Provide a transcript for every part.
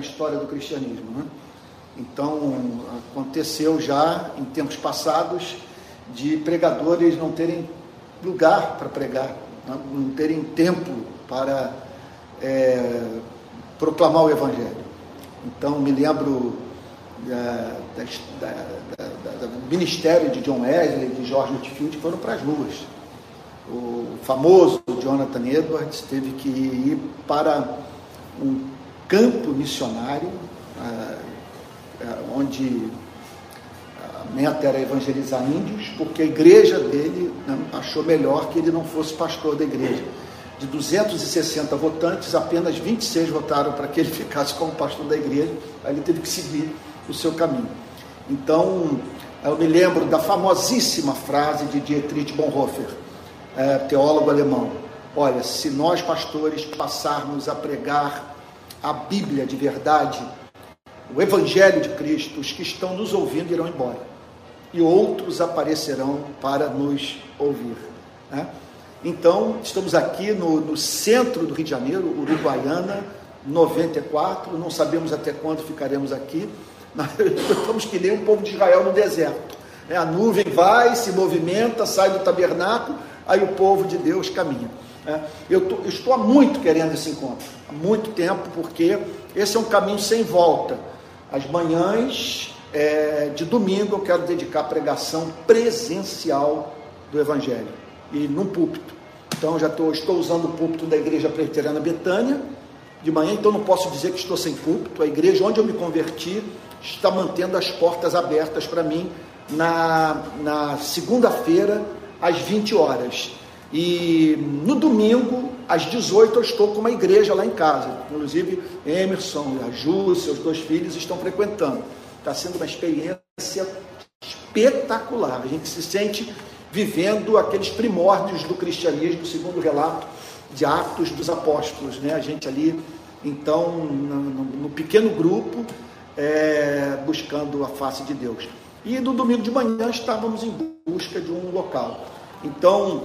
história do cristianismo. Né? Então, aconteceu já em tempos passados de pregadores não terem lugar para pregar, né? não terem tempo para é, proclamar o Evangelho. Então, me lembro é, da, da, da, do ministério de John Wesley, de George Whitefield, que foram para as ruas. O famoso Jonathan Edwards teve que ir para um campo missionário, é, é, onde a meta era evangelizar índios, porque a igreja dele achou melhor que ele não fosse pastor da igreja. De 260 votantes, apenas 26 votaram para que ele ficasse como pastor da igreja, aí ele teve que seguir o seu caminho. Então, eu me lembro da famosíssima frase de Dietrich Bonhoeffer, é, teólogo alemão: Olha, se nós pastores passarmos a pregar a Bíblia de verdade, o Evangelho de Cristo, os que estão nos ouvindo irão embora, e outros aparecerão para nos ouvir. Né? Então, estamos aqui no, no, centro do Rio de Janeiro, Uruguaiana, 94, não sabemos até quando ficaremos aqui. Estamos que nem um povo de Israel no deserto. É, a nuvem vai, se movimenta, sai do tabernáculo, aí o povo de Deus caminha. É, eu, tô, eu estou há muito querendo esse encontro, há muito tempo, porque esse é um caminho sem volta. As manhãs é, de domingo eu quero dedicar a pregação presencial do Evangelho e num púlpito. Então já tô, estou usando o púlpito da Igreja Presbiteriana Betânia de manhã, então não posso dizer que estou sem púlpito. A igreja onde eu me converti está mantendo as portas abertas para mim na, na segunda-feira, às 20 horas. E no domingo, às 18, eu estou com uma igreja lá em casa. Inclusive, Emerson e a Ju, seus dois filhos, estão frequentando. Está sendo uma experiência espetacular. A gente se sente vivendo aqueles primórdios do cristianismo, segundo o relato de Atos dos Apóstolos. Né? A gente ali, então, no, no pequeno grupo, é, buscando a face de Deus. E no domingo de manhã estávamos em busca de um local. Então,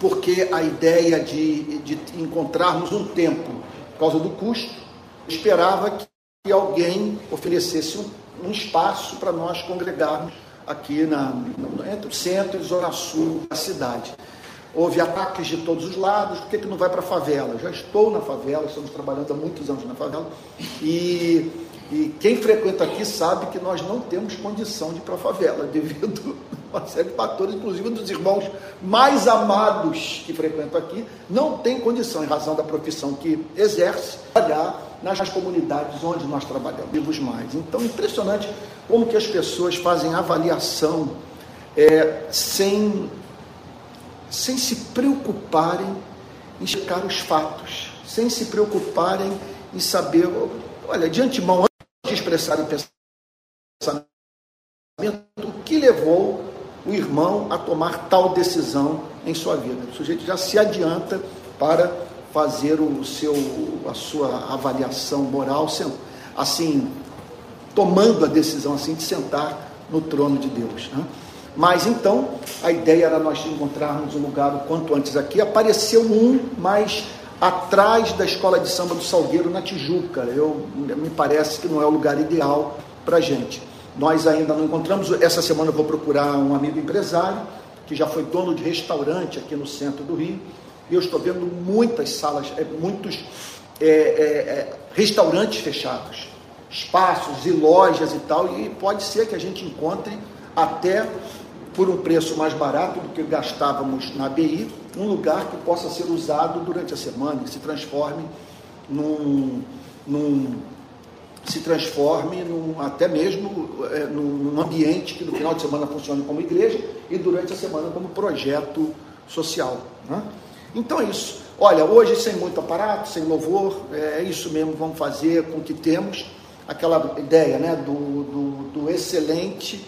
porque a ideia de, de encontrarmos um tempo, por causa do custo, esperava que alguém oferecesse um, um espaço para nós congregarmos aqui na, entre o centro e zona sul da cidade. Houve ataques de todos os lados, por que, que não vai para a favela? Já estou na favela, estamos trabalhando há muitos anos na favela, e, e quem frequenta aqui sabe que nós não temos condição de ir para a favela, devido a uma série de fatores, inclusive dos irmãos mais amados que frequentam aqui, não tem condição, em razão da profissão que exerce, trabalhar nas comunidades onde nós trabalhamos, vivos mais. Então, impressionante como que as pessoas fazem avaliação é, sem, sem se preocuparem em checar os fatos, sem se preocuparem em saber, olha, de antemão, expressar o pensamento, o que levou o irmão a tomar tal decisão em sua vida. O sujeito já se adianta para fazer o seu, a sua avaliação moral, assim, tomando a decisão assim de sentar no trono de Deus. Né? Mas então, a ideia era nós encontrarmos um lugar o quanto antes aqui. Apareceu um mais atrás da escola de samba do Salgueiro, na Tijuca. Eu, me parece que não é o lugar ideal para gente. Nós ainda não encontramos. Essa semana eu vou procurar um amigo empresário, que já foi dono de restaurante aqui no centro do Rio. E eu estou vendo muitas salas, é, muitos é, é, é restaurantes fechados, espaços e lojas e tal. E pode ser que a gente encontre até por um preço mais barato do que gastávamos na BI, um lugar que possa ser usado durante a semana e se transforme num, num se transforme num, até mesmo é, num ambiente que no final de semana funcione como igreja e durante a semana como projeto social. Né? Então é isso. Olha, hoje sem muito aparato, sem louvor, é isso mesmo, vamos fazer com o que temos. Aquela ideia né, do, do, do excelente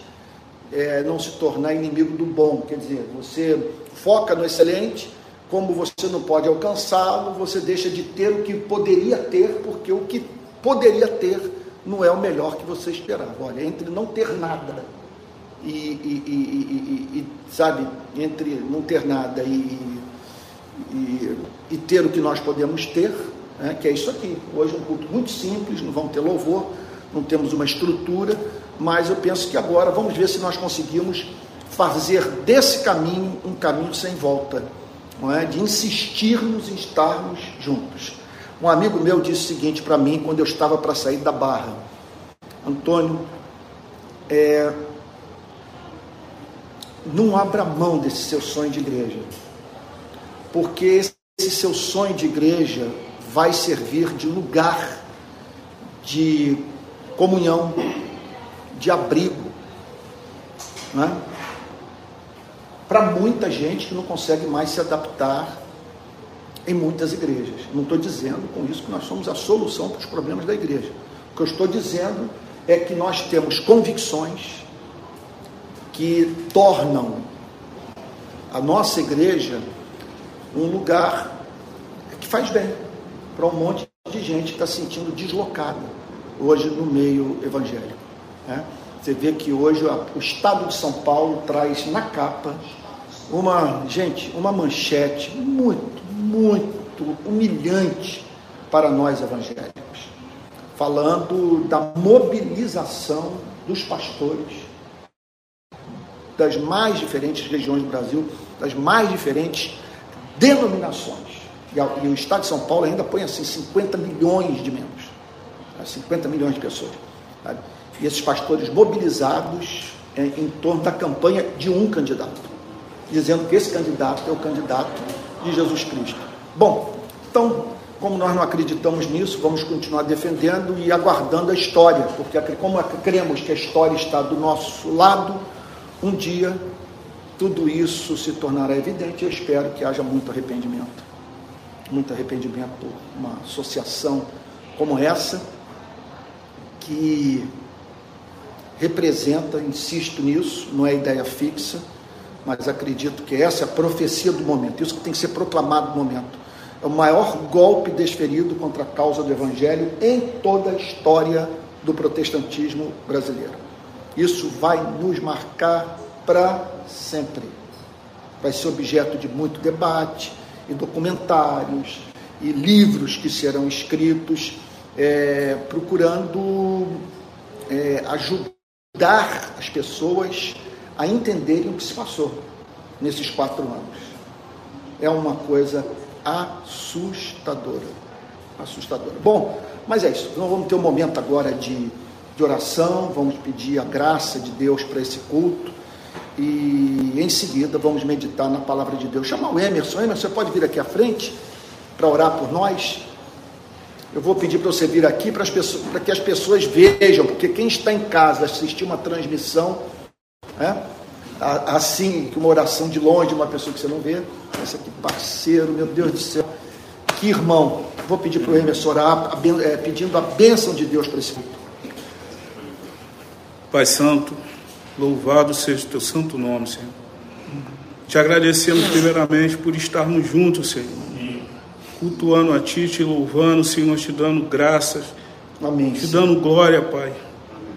é, não se tornar inimigo do bom. Quer dizer, você foca no excelente, como você não pode alcançá-lo, você deixa de ter o que poderia ter, porque o que poderia ter não é o melhor que você esperava. Olha, entre não ter nada e, e, e, e sabe, entre não ter nada e, e, ter o que nós podemos ter, né, que é isso aqui. Hoje é um culto muito simples, não vamos ter louvor, não temos uma estrutura, mas eu penso que agora vamos ver se nós conseguimos fazer desse caminho um caminho sem volta, não é? de insistirmos em estarmos juntos. Um amigo meu disse o seguinte para mim quando eu estava para sair da barra: Antônio, é, não abra mão desse seu sonho de igreja, porque esse seu sonho de igreja vai servir de lugar de comunhão, de abrigo, né? para muita gente que não consegue mais se adaptar em muitas igrejas. Não estou dizendo com isso que nós somos a solução para os problemas da igreja. O que eu estou dizendo é que nós temos convicções que tornam a nossa igreja um lugar que faz bem para um monte de gente que está se sentindo deslocada hoje no meio evangélico. Né? Você vê que hoje o Estado de São Paulo traz na capa uma, gente, uma manchete muito, muito humilhante para nós evangélicos, falando da mobilização dos pastores das mais diferentes regiões do Brasil, das mais diferentes denominações. E, o Estado de São Paulo ainda põe assim 50 milhões de membros, 50 né, milhões de pessoas. Sabe? E esses pastores mobilizados é, em torno da campanha de um candidato, dizendo que esse candidato é o candidato de Jesus Cristo. Bom, então, como nós não acreditamos nisso, vamos continuar defendendo e aguardando a história, porque como cremos que a história está do nosso lado, um dia tudo isso se tornará evidente e eu espero que haja muito arrependimento. Muito arrependimento por uma associação como essa, que representa, insisto nisso, não é ideia fixa, mas acredito que essa é a profecia do momento, isso que tem que ser proclamado no momento. É o maior golpe desferido contra a causa do Evangelho em toda a história do protestantismo brasileiro. Isso vai nos marcar para sempre. Vai ser objeto de muito debate e documentários e livros que serão escritos é, procurando é, ajudar as pessoas a entenderem o que se passou nesses quatro anos. É uma coisa assustadora. Assustadora. Bom, mas é isso. Nós vamos ter um momento agora de, de oração, vamos pedir a graça de Deus para esse culto e em seguida vamos meditar na palavra de Deus. Chamar o Emerson. Emerson, você pode vir aqui à frente para orar por nós? Eu vou pedir para você vir aqui para, pessoas, para que as pessoas vejam, porque quem está em casa assistir uma transmissão, né, assim, uma oração de longe, uma pessoa que você não vê, esse aqui, parceiro, meu Deus do céu, que irmão. Vou pedir para o Emerson orar, é, pedindo a bênção de Deus para esse culto. Pai Santo, Louvado seja o teu santo nome, Senhor. Te agradecemos primeiramente por estarmos juntos, Senhor. Cultuando a Ti, te louvando, Senhor, te dando graças. Amém. Te dando glória, Pai,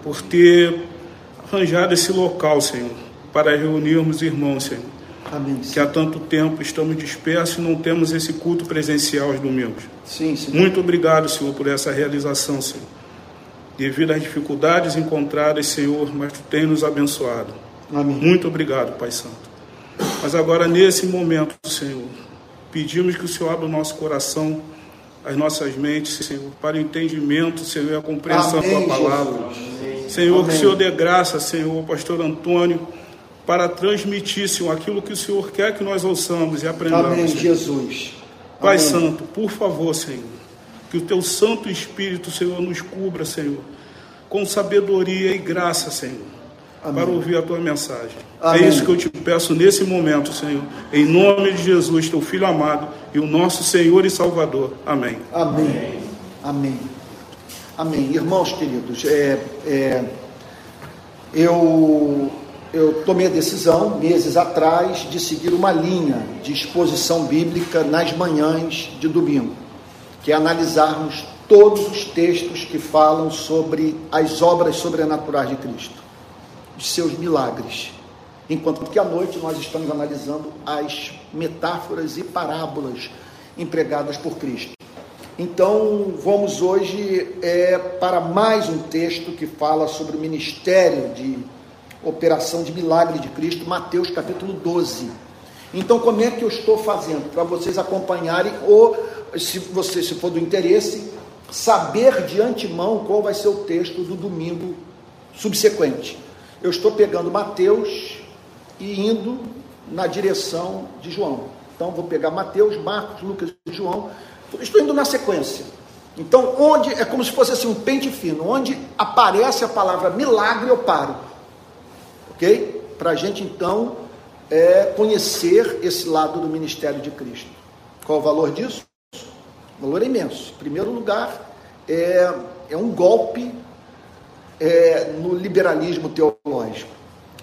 por ter arranjado esse local, Senhor, para reunirmos irmãos, Senhor. Amém. Que há tanto tempo estamos dispersos e não temos esse culto presencial aos domingos. Sim, Senhor. Muito obrigado, Senhor, por essa realização, Senhor devido às dificuldades encontradas, Senhor, mas Tu tem nos abençoado. Amém. Muito obrigado, Pai Santo. Mas agora, nesse momento, Senhor, pedimos que o Senhor abra o nosso coração, as nossas mentes, Senhor, para o entendimento, Senhor, e a compreensão Amém, da Tua palavra. Jesus. Senhor, Amém. que o Senhor dê graça, Senhor, Pastor Antônio, para transmitir, Senhor, aquilo que o Senhor quer que nós ouçamos e aprendamos. Amém, Senhor. Jesus. Pai Amém. Santo, por favor, Senhor que o teu Santo Espírito, Senhor, nos cubra, Senhor, com sabedoria e graça, Senhor, Amém. para ouvir a tua mensagem. É Amém. É isso que eu te peço nesse momento, Senhor. Em nome de Jesus, teu Filho amado e o nosso Senhor e Salvador. Amém. Amém. Amém. Amém. Irmãos queridos, é, é, eu, eu tomei a decisão, meses atrás, de seguir uma linha de exposição bíblica nas manhãs de domingo que é analisarmos todos os textos que falam sobre as obras sobrenaturais de Cristo, de seus milagres. Enquanto que à noite nós estamos analisando as metáforas e parábolas empregadas por Cristo. Então, vamos hoje é, para mais um texto que fala sobre o ministério de operação de milagre de Cristo, Mateus capítulo 12. Então, como é que eu estou fazendo? Para vocês acompanharem, ou se você se for do interesse, saber de antemão qual vai ser o texto do domingo subsequente. Eu estou pegando Mateus e indo na direção de João. Então, vou pegar Mateus, Marcos, Lucas e João Estou indo na sequência. Então, onde é como se fosse assim um pente fino, onde aparece a palavra milagre, eu paro. Ok? Para a gente então é, conhecer esse lado do ministério de Cristo. Qual o valor disso? O valor é imenso. Em primeiro lugar, é, é um golpe é, no liberalismo teológico.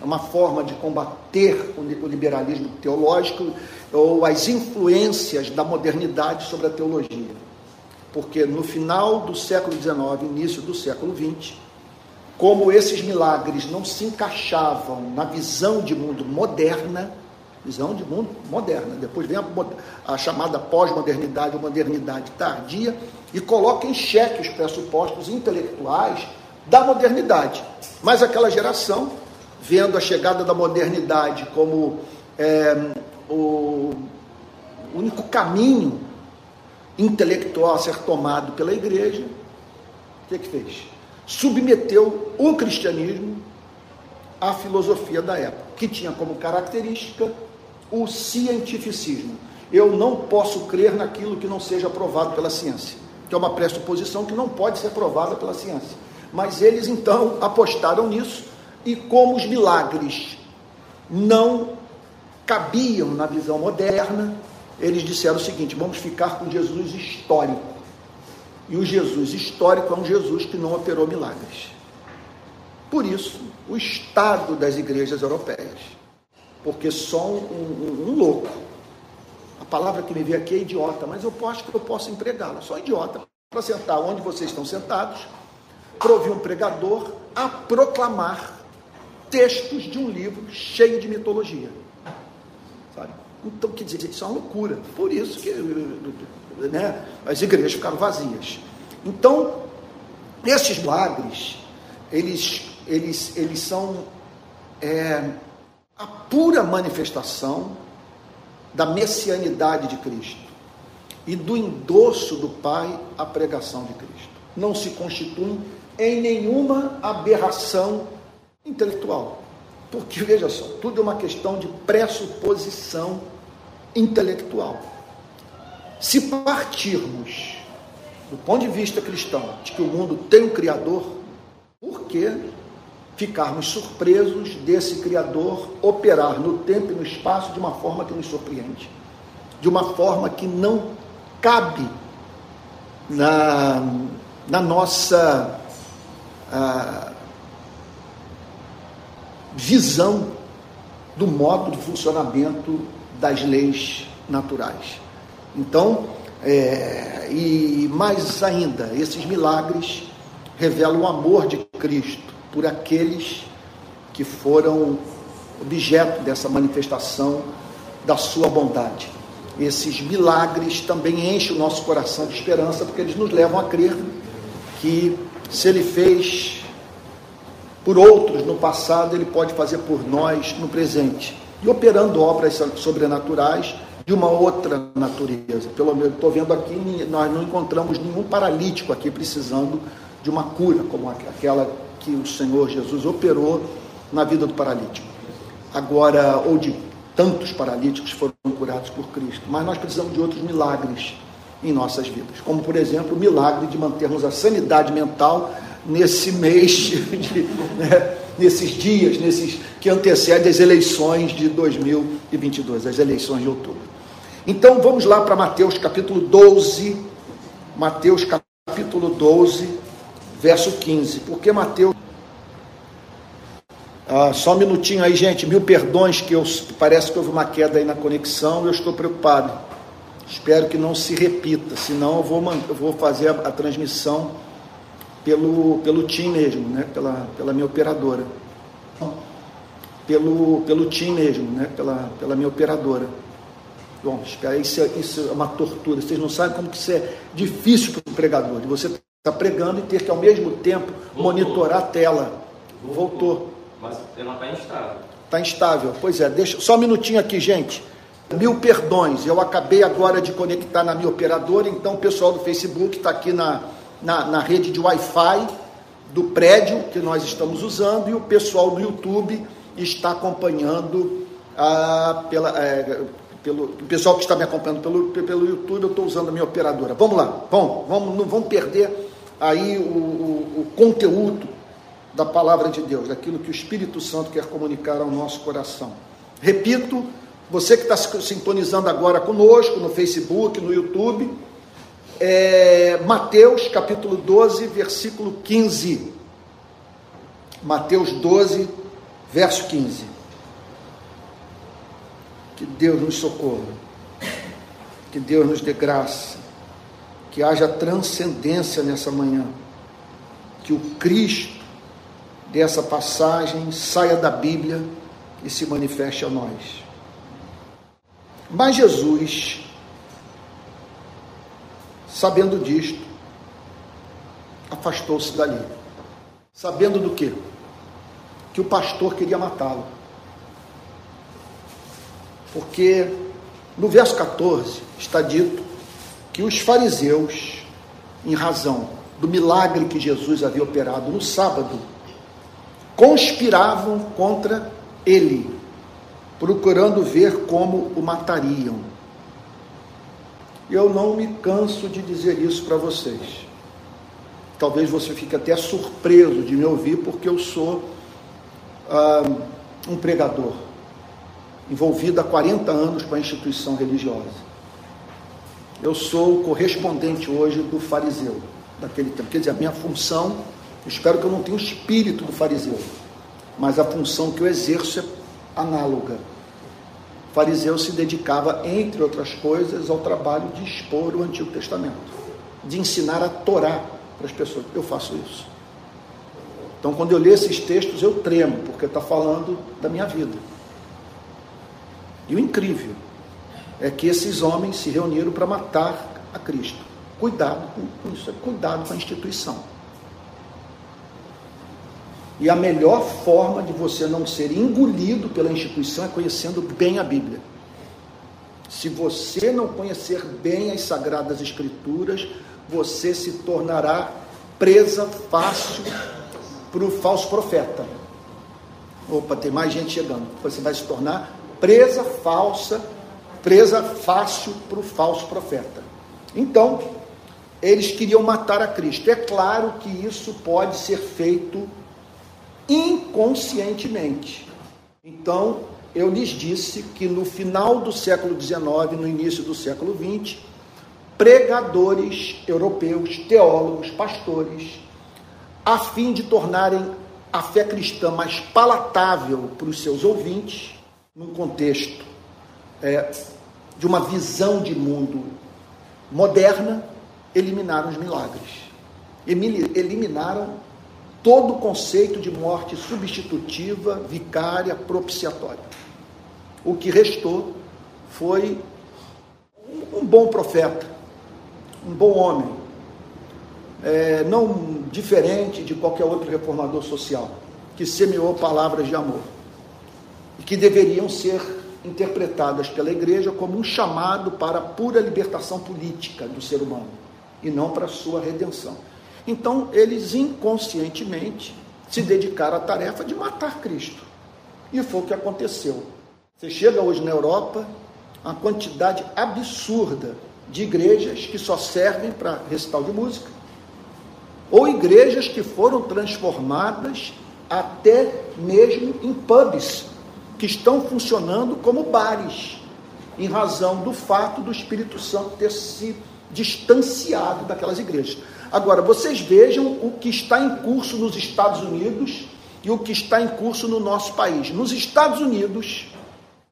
É uma forma de combater o liberalismo teológico ou as influências da modernidade sobre a teologia. Porque no final do século XIX, início do século XX, como esses milagres não se encaixavam na visão de mundo moderna, visão de mundo moderna, depois vem a, a chamada pós-modernidade ou modernidade tardia, e coloca em xeque os pressupostos intelectuais da modernidade. Mas aquela geração, vendo a chegada da modernidade como é, o único caminho intelectual a ser tomado pela igreja, o que, é que fez? Submeteu o cristianismo à filosofia da época, que tinha como característica o cientificismo. Eu não posso crer naquilo que não seja provado pela ciência, que é uma pressuposição que não pode ser provada pela ciência. Mas eles então apostaram nisso e como os milagres não cabiam na visão moderna, eles disseram o seguinte: vamos ficar com Jesus histórico. E o Jesus histórico é um Jesus que não operou milagres. Por isso, o estado das igrejas europeias. Porque só um, um, um louco. A palavra que me veio aqui é idiota, mas eu acho que eu posso empregá-la. Só idiota. Para sentar onde vocês estão sentados, para ouvir um pregador a proclamar textos de um livro cheio de mitologia. Sabe? Então, quer dizer, isso é uma loucura. Por isso que né, as igrejas ficaram vazias. Então, esses milagres, eles, eles, eles são é, a pura manifestação da messianidade de Cristo e do endosso do Pai à pregação de Cristo. Não se constituem em nenhuma aberração intelectual. Porque, veja só, tudo é uma questão de pressuposição intelectual. Se partirmos do ponto de vista cristão de que o mundo tem um Criador, por que ficarmos surpresos desse Criador operar no tempo e no espaço de uma forma que nos surpreende? De uma forma que não cabe na, na nossa. Visão do modo de funcionamento das leis naturais. Então, é, e mais ainda, esses milagres revelam o amor de Cristo por aqueles que foram objeto dessa manifestação da sua bondade. Esses milagres também enchem o nosso coração de esperança, porque eles nos levam a crer que se ele fez por outros no passado, ele pode fazer por nós no presente. E operando obras sobrenaturais de uma outra natureza. Pelo menos estou vendo aqui, nós não encontramos nenhum paralítico aqui precisando de uma cura, como aquela que o Senhor Jesus operou na vida do paralítico. Agora, ou de tantos paralíticos foram curados por Cristo. Mas nós precisamos de outros milagres em nossas vidas, como por exemplo o milagre de mantermos a sanidade mental nesse mês, de, né, nesses dias, nesses que antecedem as eleições de 2022, as eleições de outubro. Então vamos lá para Mateus capítulo 12, Mateus capítulo 12, verso 15. Porque Mateus. Ah, só um minutinho aí, gente. Mil perdões, que eu, parece que houve uma queda aí na conexão, eu estou preocupado. Espero que não se repita, senão eu vou, eu vou fazer a, a transmissão pelo, pelo TIM mesmo, né? pela, pela minha operadora. Pelo, pelo TIM mesmo, né? pela, pela minha operadora. Bom, isso é, isso é uma tortura. Vocês não sabem como que isso é difícil para o pregador. De você estar tá pregando e ter que ao mesmo tempo Voltou. monitorar a tela. Voltou. Voltou. Mas ela está instável. Está instável. Pois é, deixa só um minutinho aqui, gente. Mil perdões. Eu acabei agora de conectar na minha operadora, então o pessoal do Facebook está aqui na, na, na rede de Wi-Fi do prédio que nós estamos usando e o pessoal do YouTube está acompanhando ah, pela, é, pelo o pessoal que está me acompanhando pelo, pelo YouTube, eu estou usando a minha operadora. Vamos lá, vamos, vamos, não vamos perder aí o, o, o conteúdo da palavra de Deus, daquilo que o Espírito Santo quer comunicar ao nosso coração. Repito, você que está sintonizando agora conosco no Facebook, no YouTube, é, Mateus capítulo 12, versículo 15. Mateus 12, verso 15. Que Deus nos socorra, que Deus nos dê graça, que haja transcendência nessa manhã, que o Cristo dessa passagem saia da Bíblia e se manifeste a nós. Mas Jesus Sabendo disto, afastou-se dali. Sabendo do quê? Que o pastor queria matá-lo. Porque no verso 14 está dito que os fariseus, em razão do milagre que Jesus havia operado no sábado, conspiravam contra ele, procurando ver como o matariam. Eu não me canso de dizer isso para vocês. Talvez você fique até surpreso de me ouvir, porque eu sou ah, um pregador, envolvido há 40 anos com a instituição religiosa. Eu sou o correspondente hoje do fariseu daquele tempo. Quer dizer, a minha função, espero que eu não tenha o espírito do fariseu, mas a função que eu exerço é análoga o fariseu se dedicava, entre outras coisas, ao trabalho de expor o Antigo Testamento, de ensinar a Torá para as pessoas. Eu faço isso. Então, quando eu leio esses textos, eu tremo, porque está falando da minha vida. E o incrível é que esses homens se reuniram para matar a Cristo. Cuidado com isso, cuidado com a instituição. E a melhor forma de você não ser engolido pela instituição é conhecendo bem a Bíblia. Se você não conhecer bem as Sagradas Escrituras, você se tornará presa fácil para o falso profeta. Opa, tem mais gente chegando. Você vai se tornar presa falsa, presa fácil para o falso profeta. Então, eles queriam matar a Cristo. É claro que isso pode ser feito inconscientemente. Então, eu lhes disse que no final do século XIX, no início do século XX, pregadores europeus, teólogos, pastores, a fim de tornarem a fé cristã mais palatável para os seus ouvintes, num contexto é, de uma visão de mundo moderna, eliminaram os milagres. Eliminaram todo o conceito de morte substitutiva, vicária, propiciatória. O que restou foi um bom profeta, um bom homem, é, não diferente de qualquer outro reformador social, que semeou palavras de amor e que deveriam ser interpretadas pela igreja como um chamado para a pura libertação política do ser humano e não para a sua redenção. Então, eles inconscientemente se dedicaram à tarefa de matar Cristo. E foi o que aconteceu. Você chega hoje na Europa, uma quantidade absurda de igrejas que só servem para recital de música, ou igrejas que foram transformadas até mesmo em pubs, que estão funcionando como bares, em razão do fato do Espírito Santo ter se distanciado daquelas igrejas. Agora, vocês vejam o que está em curso nos Estados Unidos e o que está em curso no nosso país. Nos Estados Unidos,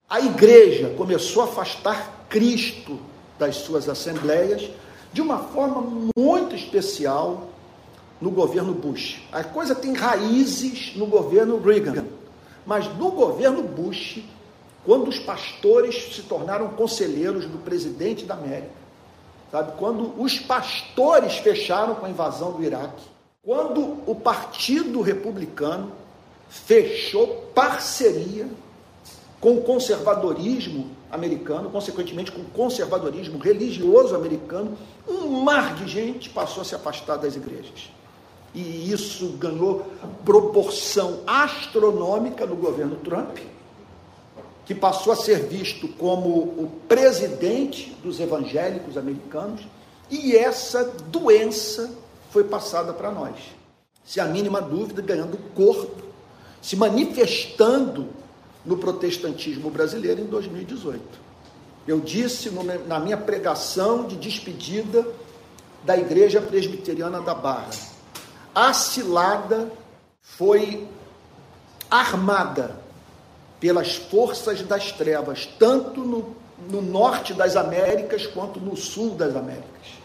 a igreja começou a afastar Cristo das suas assembleias de uma forma muito especial no governo Bush. A coisa tem raízes no governo Reagan, mas no governo Bush, quando os pastores se tornaram conselheiros do presidente da América, sabe? Quando os pastores fecharam com a invasão do Iraque, quando o Partido Republicano fechou parceria com o conservadorismo americano, consequentemente com o conservadorismo religioso americano, um mar de gente passou a se afastar das igrejas. E isso ganhou proporção astronômica no governo Trump, que passou a ser visto como o presidente dos evangélicos americanos, e essa doença foi passada para nós. Se a mínima dúvida, ganhando corpo, se manifestando no protestantismo brasileiro em 2018. Eu disse na minha pregação de despedida da Igreja Presbiteriana da Barra: a cilada foi armada pelas forças das trevas, tanto no, no norte das Américas quanto no sul das Américas.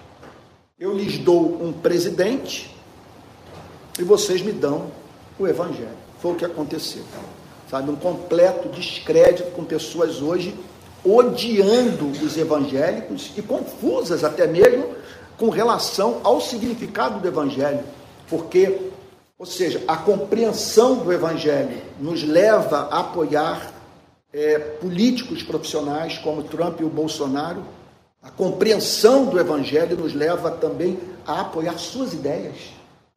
Eu lhes dou um presidente e vocês me dão o Evangelho. Foi o que aconteceu sabe? Um completo descrédito com pessoas hoje odiando os evangélicos e confusas até mesmo com relação ao significado do evangelho, porque, ou seja, a compreensão do evangelho nos leva a apoiar é, políticos profissionais como Trump e o Bolsonaro. A compreensão do evangelho nos leva também a apoiar suas ideias.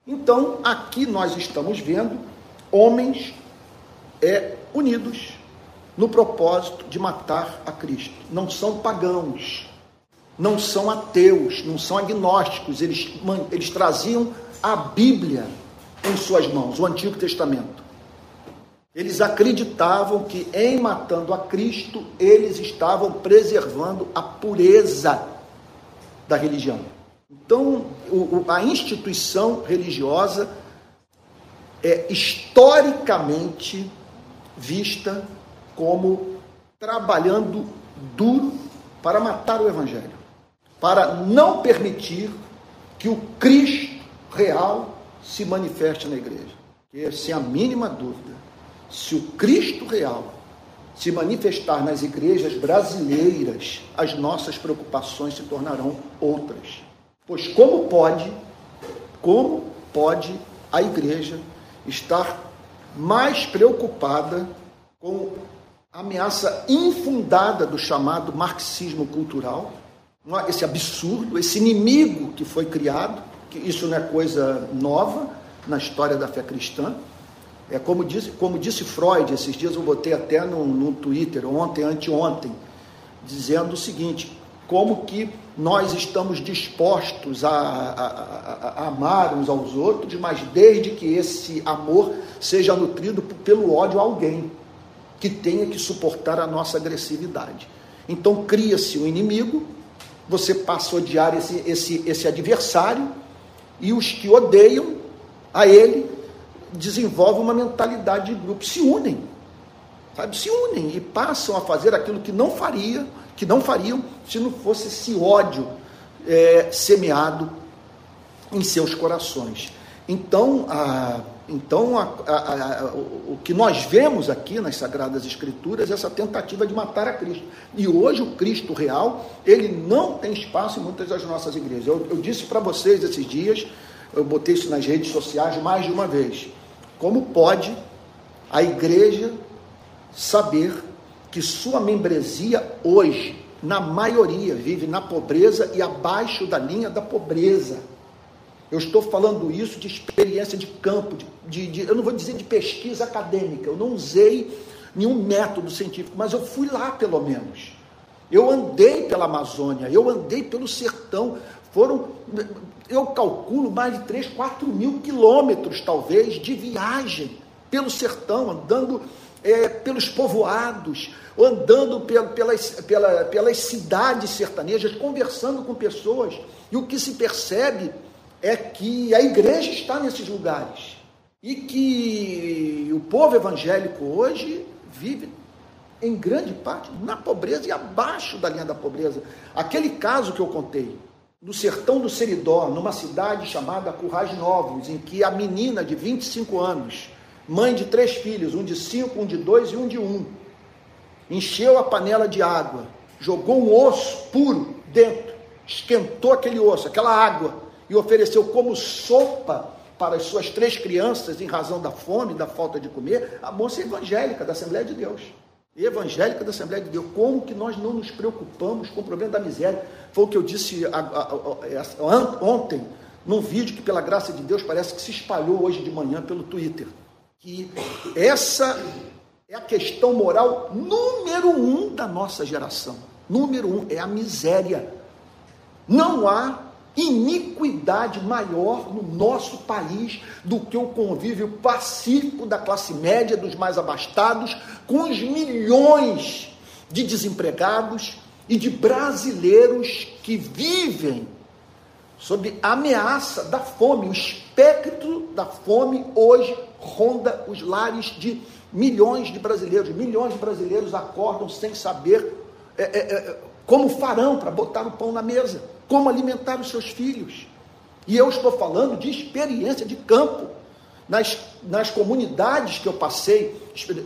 Então, aqui nós estamos vendo homens é unidos no propósito de matar a Cristo. Não são pagãos, não são ateus, não são agnósticos, eles, eles traziam a Bíblia em suas mãos, o Antigo Testamento. Eles acreditavam que em matando a Cristo, eles estavam preservando a pureza da religião. Então, a instituição religiosa é historicamente vista como trabalhando duro para matar o Evangelho, para não permitir que o Cristo real se manifeste na igreja. E sem a mínima dúvida, se o Cristo real se manifestar nas igrejas brasileiras, as nossas preocupações se tornarão outras. Pois como pode, como pode a igreja estar mais preocupada com a ameaça infundada do chamado marxismo cultural, esse absurdo, esse inimigo que foi criado, que isso não é coisa nova na história da fé cristã. É como disse, como disse Freud, esses dias eu botei até no, no Twitter, ontem, anteontem, dizendo o seguinte: como que nós estamos dispostos a, a, a, a, amar uns aos outros, mas desde que esse amor seja nutrido pelo ódio a alguém que tenha que suportar a nossa agressividade. Então cria-se um inimigo, você passa a odiar esse, esse, esse adversário, e os que odeiam a ele desenvolvem uma mentalidade de grupo, se unem, sabe? Se unem e passam a fazer aquilo que não faria que não fariam se não fosse esse ódio é, semeado em seus corações. Então, a, então a, a, o que nós vemos aqui nas Sagradas Escrituras é essa tentativa de matar a Cristo. E hoje o Cristo real, ele não tem espaço em muitas das nossas igrejas. Eu, eu disse para vocês esses dias, eu botei isso nas redes sociais mais de uma vez. Como pode a igreja saber que sua membresia hoje, na maioria, vive na pobreza e abaixo da linha da pobreza. Eu estou falando isso de experiência de campo, de, de, de, eu não vou dizer de pesquisa acadêmica, eu não usei nenhum método científico, mas eu fui lá pelo menos. Eu andei pela Amazônia, eu andei pelo sertão, foram, eu calculo, mais de 3, 4 mil quilômetros, talvez, de viagem pelo sertão, andando é, pelos povoados, andando pelas, pela, pelas cidades sertanejas, conversando com pessoas. E o que se percebe é que a igreja está nesses lugares. E que o povo evangélico hoje vive, em grande parte, na pobreza e abaixo da linha da pobreza. Aquele caso que eu contei, no sertão do Seridó, numa cidade chamada Currais Novos, em que a menina de 25 anos, mãe de três filhos, um de cinco, um de dois e um de um, encheu a panela de água, jogou um osso puro dentro, esquentou aquele osso, aquela água, e ofereceu como sopa para as suas três crianças em razão da fome, da falta de comer, a moça evangélica da Assembleia de Deus. Evangélica da Assembleia de Deus. Como que nós não nos preocupamos com o problema da miséria? Foi o que eu disse ontem, num vídeo que, pela graça de Deus, parece que se espalhou hoje de manhã pelo Twitter. Que essa é a questão moral número um da nossa geração. Número um é a miséria. Não há iniquidade maior no nosso país do que o convívio pacífico da classe média, dos mais abastados, com os milhões de desempregados e de brasileiros que vivem sob a ameaça da fome. O espectro da fome hoje ronda os lares de milhões de brasileiros. Milhões de brasileiros acordam sem saber é, é, é, como farão para botar o pão na mesa, como alimentar os seus filhos. E eu estou falando de experiência de campo. Nas, nas comunidades que eu passei,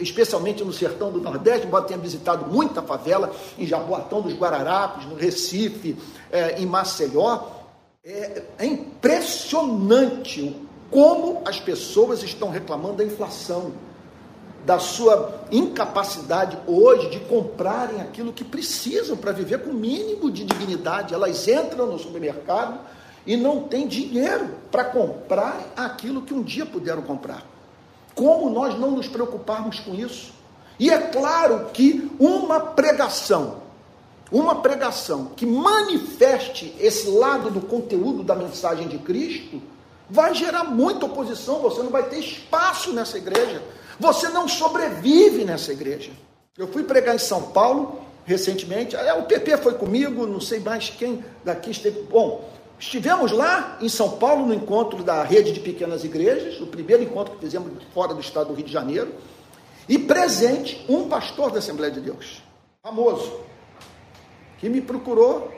especialmente no sertão do Nordeste, embora tenha visitado muita favela, em Jaboatão dos Guararapes, no Recife, é, em Maceió, é, é impressionante como as pessoas estão reclamando da inflação da sua incapacidade hoje de comprarem aquilo que precisam para viver com o mínimo de dignidade. Elas entram no supermercado e não têm dinheiro para comprar aquilo que um dia puderam comprar. Como nós não nos preocuparmos com isso? E é claro que uma pregação, uma pregação que manifeste esse lado do conteúdo da mensagem de Cristo, vai gerar muita oposição, você não vai ter espaço nessa igreja. Você não sobrevive nessa igreja. Eu fui pregar em São Paulo recentemente, é, o PP foi comigo, não sei mais quem daqui esteve. Bom, estivemos lá em São Paulo no encontro da rede de pequenas igrejas, o primeiro encontro que fizemos fora do estado do Rio de Janeiro, e presente um pastor da Assembleia de Deus, famoso, que me procurou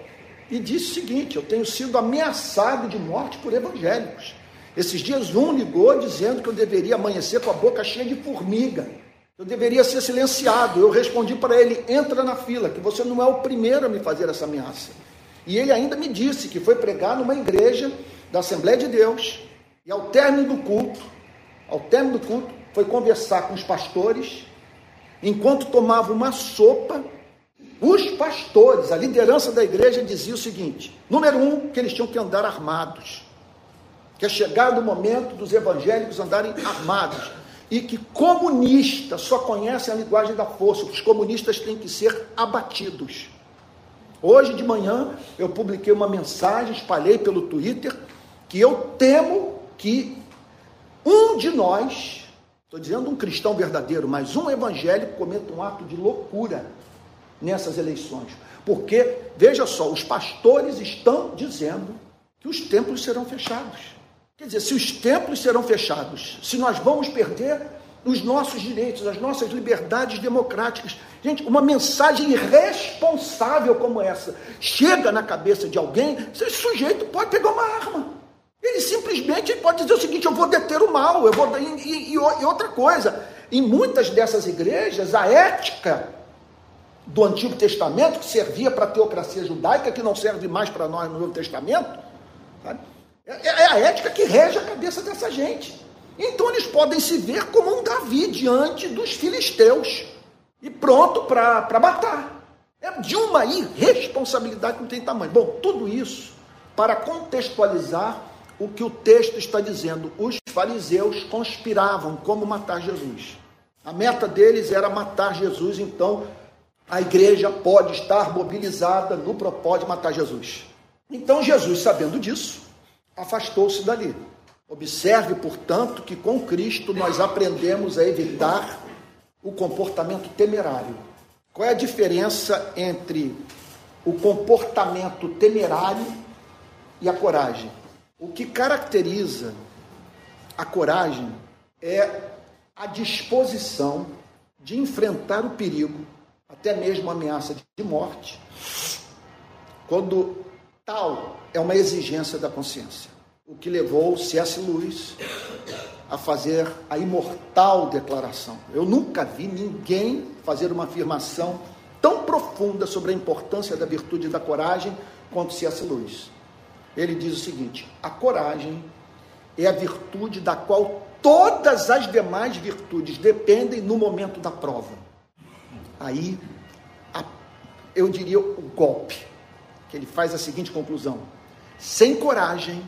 e disse o seguinte: eu tenho sido ameaçado de morte por evangélicos. Esses dias um ligou dizendo que eu deveria amanhecer com a boca cheia de formiga. Eu deveria ser silenciado. Eu respondi para ele: entra na fila, que você não é o primeiro a me fazer essa ameaça. E ele ainda me disse que foi pregar numa igreja da Assembleia de Deus. E ao término do culto, ao término do culto, foi conversar com os pastores. Enquanto tomava uma sopa, os pastores, a liderança da igreja, dizia o seguinte: número um, que eles tinham que andar armados que é chegado o momento dos evangélicos andarem armados e que comunistas só conhecem a linguagem da força, os comunistas têm que ser abatidos. Hoje de manhã eu publiquei uma mensagem, espalhei pelo Twitter, que eu temo que um de nós, estou dizendo um cristão verdadeiro, mas um evangélico cometa um ato de loucura nessas eleições. Porque, veja só, os pastores estão dizendo que os templos serão fechados. Quer dizer, se os templos serão fechados, se nós vamos perder os nossos direitos, as nossas liberdades democráticas. Gente, uma mensagem irresponsável como essa chega na cabeça de alguém, esse sujeito pode pegar uma arma. Ele simplesmente pode dizer o seguinte: eu vou deter o mal, eu vou. E, e, e outra coisa, em muitas dessas igrejas, a ética do Antigo Testamento, que servia para a teocracia judaica, que não serve mais para nós no Novo Testamento? É, é a ética que rege a cabeça dessa gente. Então eles podem se ver como um Davi diante dos filisteus e pronto para matar. É de uma irresponsabilidade que não tem tamanho. Bom, tudo isso para contextualizar o que o texto está dizendo. Os fariseus conspiravam como matar Jesus. A meta deles era matar Jesus, então a igreja pode estar mobilizada no propósito de matar Jesus. Então Jesus, sabendo disso, afastou-se dali. Observe, portanto, que com Cristo nós aprendemos a evitar o comportamento temerário. Qual é a diferença entre o comportamento temerário e a coragem? O que caracteriza a coragem é a disposição de enfrentar o perigo, até mesmo a ameaça de morte, quando tal é uma exigência da consciência. O que levou C.S. Lewis a fazer a imortal declaração. Eu nunca vi ninguém fazer uma afirmação tão profunda sobre a importância da virtude e da coragem quanto C.S. Lewis. Ele diz o seguinte: a coragem é a virtude da qual todas as demais virtudes dependem no momento da prova. Aí, a, eu diria o golpe, que ele faz a seguinte conclusão: sem coragem,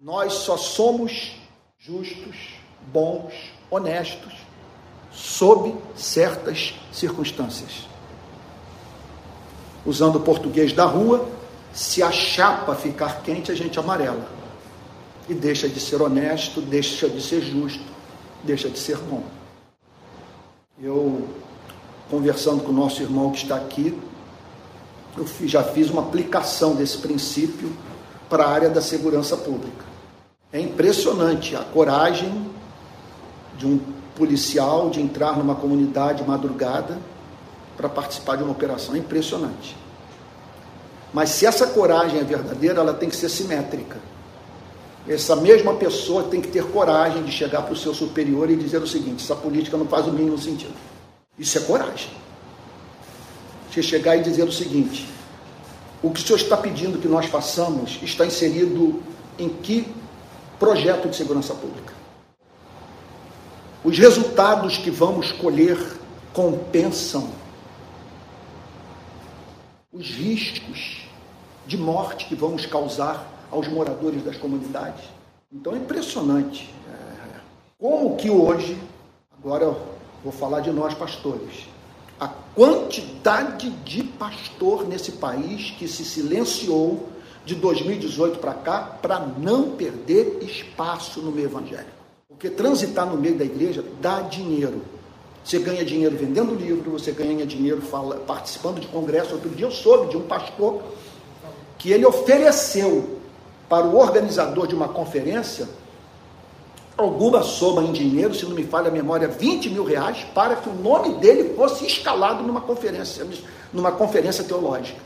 nós só somos justos, bons, honestos, sob certas circunstâncias. Usando o português da rua, se a chapa ficar quente, a gente amarela. E deixa de ser honesto, deixa de ser justo, deixa de ser bom. Eu, conversando com o nosso irmão que está aqui, eu já fiz uma aplicação desse princípio para a área da segurança pública. É impressionante a coragem de um policial de entrar numa comunidade madrugada para participar de uma operação. É impressionante. Mas se essa coragem é verdadeira, ela tem que ser simétrica. Essa mesma pessoa tem que ter coragem de chegar para o seu superior e dizer o seguinte: essa política não faz o mínimo sentido. Isso é coragem. Você chegar e dizer o seguinte: o que o senhor está pedindo que nós façamos está inserido em que projeto de segurança pública? Os resultados que vamos colher compensam os riscos de morte que vamos causar aos moradores das comunidades. Então é impressionante é, como que hoje, agora eu vou falar de nós pastores, a quantidade de pastor nesse país que se silenciou de 2018 para cá para não perder espaço no meio evangélico. Porque transitar no meio da igreja dá dinheiro. Você ganha dinheiro vendendo livro, você ganha dinheiro fala, participando de congresso. Outro dia eu soube de um pastor que ele ofereceu para o organizador de uma conferência alguma soma em dinheiro, se não me falha a memória, 20 mil reais, para que o nome dele fosse escalado numa conferência, numa conferência teológica.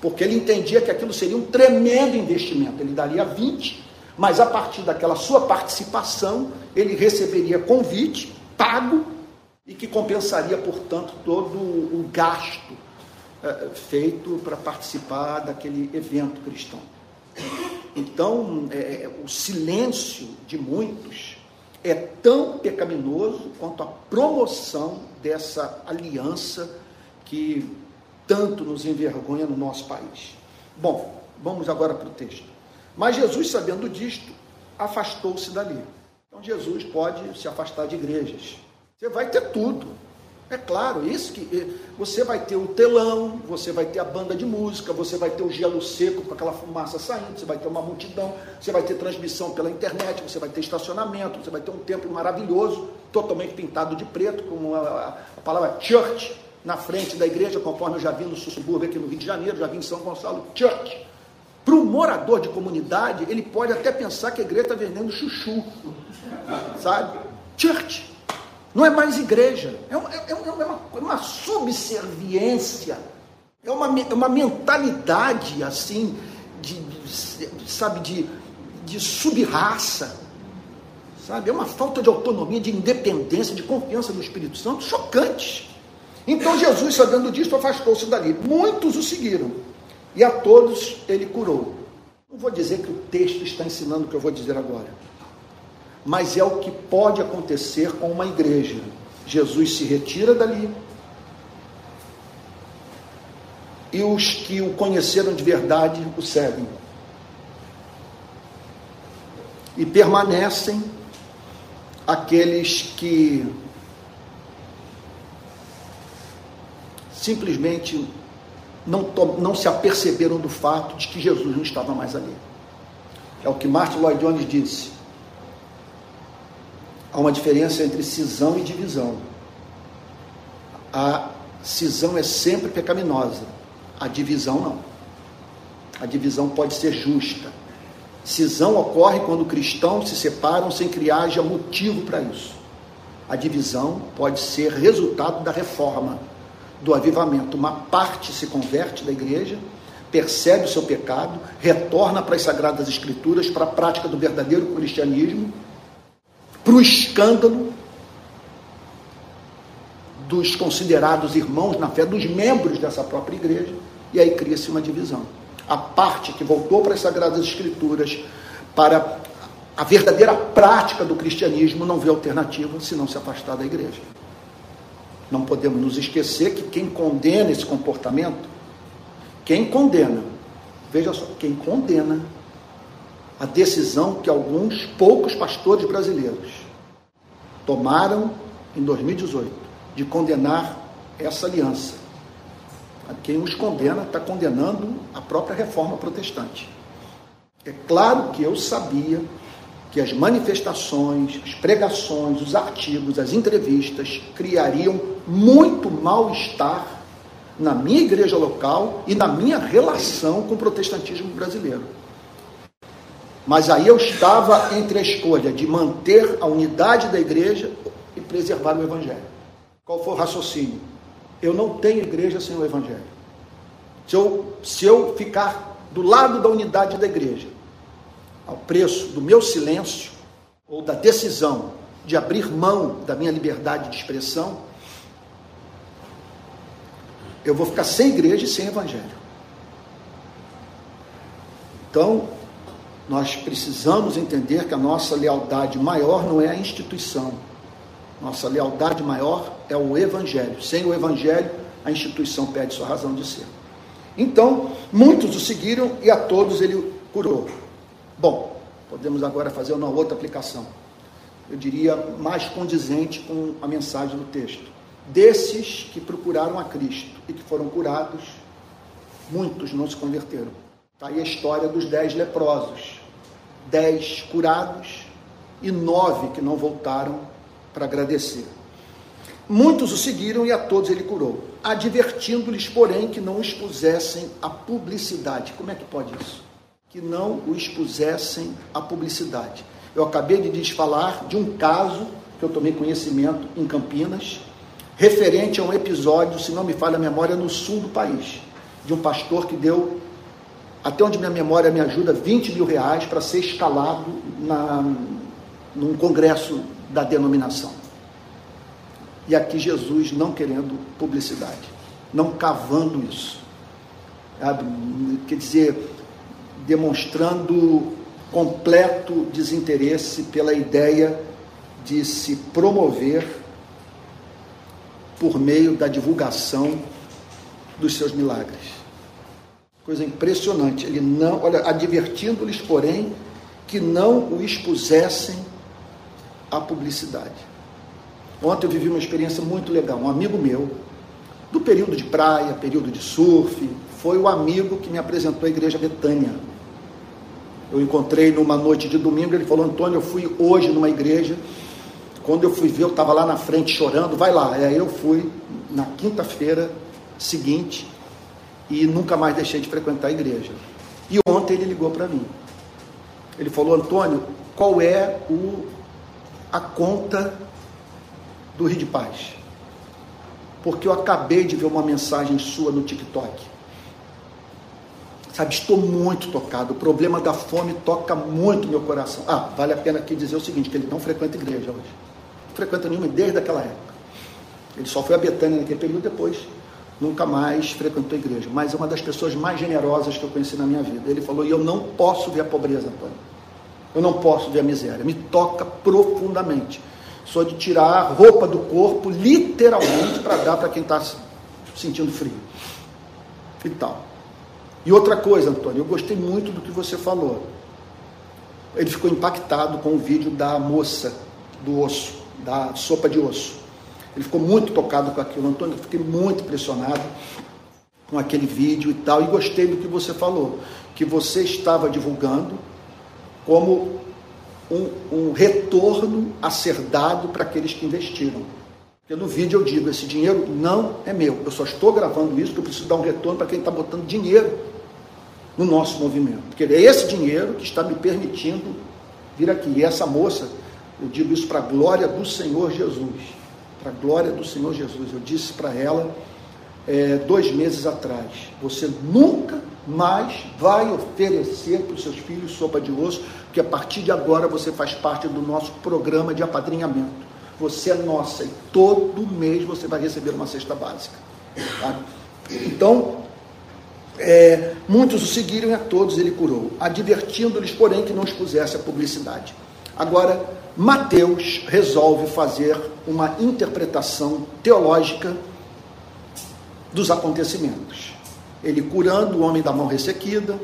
Porque ele entendia que aquilo seria um tremendo investimento. Ele daria 20, mas a partir daquela sua participação, ele receberia convite pago e que compensaria, portanto, todo o gasto é, feito para participar daquele evento cristão. Então, é, o silêncio de muitos é tão pecaminoso quanto a promoção dessa aliança que tanto nos envergonha no nosso país. Bom, vamos agora para o texto. Mas Jesus, sabendo disto, afastou-se dali. Então, Jesus pode se afastar de igrejas. Você vai ter tudo. É claro, isso que eh, você vai ter o telão, você vai ter a banda de música, você vai ter o gelo seco com aquela fumaça saindo, você vai ter uma multidão, você vai ter transmissão pela internet, você vai ter estacionamento, você vai ter um templo maravilhoso, totalmente pintado de preto, com a, a palavra church na frente da igreja, conforme eu já vi no subúrbio aqui no Rio de Janeiro, já vi em São Gonçalo, church. Para um morador de comunidade, ele pode até pensar que a igreja está vendendo chuchu, sabe? Church. Não é mais igreja, é uma, é uma, é uma subserviência, é uma, é uma mentalidade assim, de, de sabe, de, de subraça, sabe? É uma falta de autonomia, de independência, de confiança no Espírito Santo, chocante. Então Jesus, sabendo disso, afastou-se dali. Muitos o seguiram, e a todos ele curou. Não vou dizer que o texto está ensinando o que eu vou dizer agora mas é o que pode acontecer com uma igreja. Jesus se retira dali e os que o conheceram de verdade o seguem. E permanecem aqueles que simplesmente não, não se aperceberam do fato de que Jesus não estava mais ali. É o que Martin Lloyd Jones disse há uma diferença entre cisão e divisão. A cisão é sempre pecaminosa, a divisão não. A divisão pode ser justa. Cisão ocorre quando cristãos se separam sem que haja motivo para isso. A divisão pode ser resultado da reforma, do avivamento. Uma parte se converte da igreja, percebe o seu pecado, retorna para as sagradas escrituras, para a prática do verdadeiro cristianismo para o escândalo dos considerados irmãos na fé, dos membros dessa própria igreja, e aí cria-se uma divisão. A parte que voltou para as Sagradas Escrituras, para a verdadeira prática do cristianismo, não vê alternativa senão se afastar da igreja. Não podemos nos esquecer que quem condena esse comportamento, quem condena, veja só, quem condena a decisão que alguns poucos pastores brasileiros tomaram em 2018 de condenar essa aliança. Quem os condena está condenando a própria reforma protestante. É claro que eu sabia que as manifestações, as pregações, os artigos, as entrevistas criariam muito mal-estar na minha igreja local e na minha relação com o protestantismo brasileiro. Mas aí eu estava entre a escolha de manter a unidade da igreja e preservar o evangelho. Qual foi o raciocínio? Eu não tenho igreja sem o evangelho. Se eu, se eu ficar do lado da unidade da igreja, ao preço do meu silêncio ou da decisão de abrir mão da minha liberdade de expressão, eu vou ficar sem igreja e sem evangelho. Então, nós precisamos entender que a nossa lealdade maior não é a instituição. Nossa lealdade maior é o evangelho. Sem o evangelho, a instituição perde sua razão de ser. Então, muitos o seguiram e a todos ele curou. Bom, podemos agora fazer uma outra aplicação. Eu diria mais condizente com a mensagem do texto. Desses que procuraram a Cristo e que foram curados, muitos não se converteram. Está aí a história dos dez leprosos. Dez curados e nove que não voltaram para agradecer. Muitos o seguiram e a todos ele curou, advertindo-lhes, porém, que não expusessem a publicidade. Como é que pode isso? Que não o expusessem à publicidade. Eu acabei de lhes falar de um caso que eu tomei conhecimento em Campinas, referente a um episódio, se não me falha a memória, no sul do país, de um pastor que deu, até onde minha memória me ajuda, 20 mil reais para ser escalado na, num congresso da denominação. E aqui Jesus não querendo publicidade, não cavando isso. Quer dizer, demonstrando completo desinteresse pela ideia de se promover por meio da divulgação dos seus milagres. Coisa impressionante. Ele não, olha, advertindo-lhes, porém, que não o expusessem à publicidade. Ontem eu vivi uma experiência muito legal. Um amigo meu, do período de praia, período de surf, foi o amigo que me apresentou a igreja Betânia. Eu encontrei numa noite de domingo, ele falou, Antônio, eu fui hoje numa igreja, quando eu fui ver, eu estava lá na frente chorando, vai lá. E aí eu fui na quinta-feira seguinte e nunca mais deixei de frequentar a igreja. E ontem ele ligou para mim. Ele falou, Antônio, qual é o, a conta do Rio de Paz? Porque eu acabei de ver uma mensagem sua no TikTok. Sabe, estou muito tocado. O problema da fome toca muito meu coração. Ah, vale a pena aqui dizer o seguinte, que ele não frequenta igreja hoje. Não frequenta nenhuma desde aquela época. Ele só foi a Betânia naquele período depois. Nunca mais frequentou a igreja. Mas é uma das pessoas mais generosas que eu conheci na minha vida. Ele falou, e eu não posso ver a pobreza, Antônio. Eu não posso ver a miséria. Me toca profundamente. Só de tirar a roupa do corpo, literalmente, para dar para quem está sentindo frio. E tal. E outra coisa, Antônio, eu gostei muito do que você falou. Ele ficou impactado com o vídeo da moça do osso, da sopa de osso. Ele ficou muito tocado com aquilo. Antônio, eu fiquei muito impressionado com aquele vídeo e tal. E gostei do que você falou, que você estava divulgando como um, um retorno a ser dado para aqueles que investiram. Porque no vídeo eu digo, esse dinheiro não é meu. Eu só estou gravando isso porque eu preciso dar um retorno para quem está botando dinheiro no nosso movimento. Porque é esse dinheiro que está me permitindo vir aqui. E essa moça, eu digo isso para a glória do Senhor Jesus. Para a glória do Senhor Jesus. Eu disse para ela é, dois meses atrás: você nunca mas vai oferecer para os seus filhos sopa de osso, que a partir de agora você faz parte do nosso programa de apadrinhamento. Você é nossa e todo mês você vai receber uma cesta básica. Tá? Então, é, muitos o seguiram e a todos ele curou, advertindo-lhes, porém, que não expusesse a publicidade. Agora, Mateus resolve fazer uma interpretação teológica dos acontecimentos. Ele curando o homem da mão ressequida,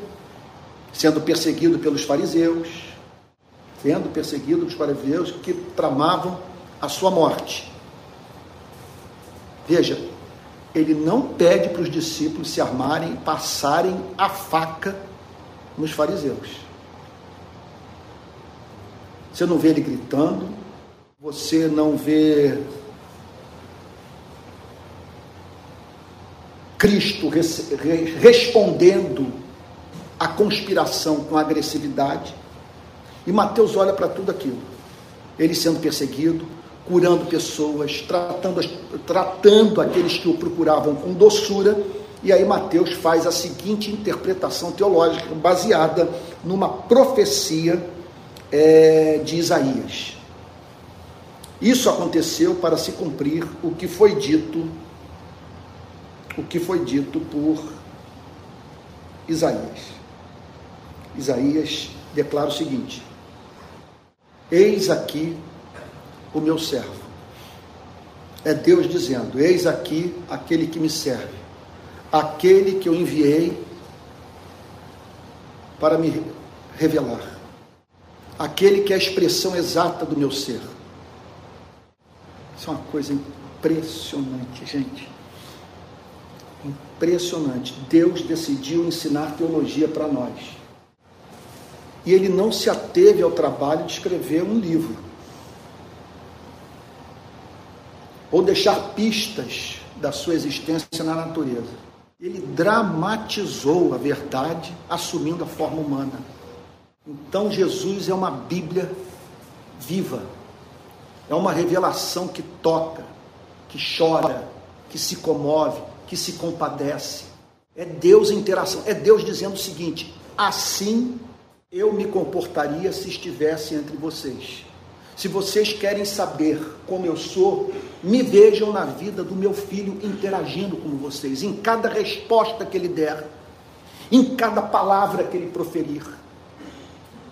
sendo perseguido pelos fariseus, sendo perseguido pelos fariseus que tramavam a sua morte. Veja, ele não pede para os discípulos se armarem e passarem a faca nos fariseus. Você não vê ele gritando, você não vê Cristo respondendo à conspiração com agressividade. E Mateus olha para tudo aquilo. Ele sendo perseguido, curando pessoas, tratando, tratando aqueles que o procuravam com doçura. E aí Mateus faz a seguinte interpretação teológica, baseada numa profecia é, de Isaías. Isso aconteceu para se cumprir o que foi dito, o que foi dito por Isaías. Isaías declara o seguinte: Eis aqui o meu servo. É Deus dizendo: Eis aqui aquele que me serve, aquele que eu enviei para me revelar, aquele que é a expressão exata do meu ser. Isso é uma coisa impressionante, gente. Impressionante. Deus decidiu ensinar teologia para nós. E ele não se ateve ao trabalho de escrever um livro. ou deixar pistas da sua existência na natureza. Ele dramatizou a verdade assumindo a forma humana. Então Jesus é uma Bíblia viva. É uma revelação que toca, que chora, que se comove, que se compadece. É Deus em interação. É Deus dizendo o seguinte: assim eu me comportaria se estivesse entre vocês. Se vocês querem saber como eu sou, me vejam na vida do meu filho interagindo com vocês, em cada resposta que ele der, em cada palavra que ele proferir.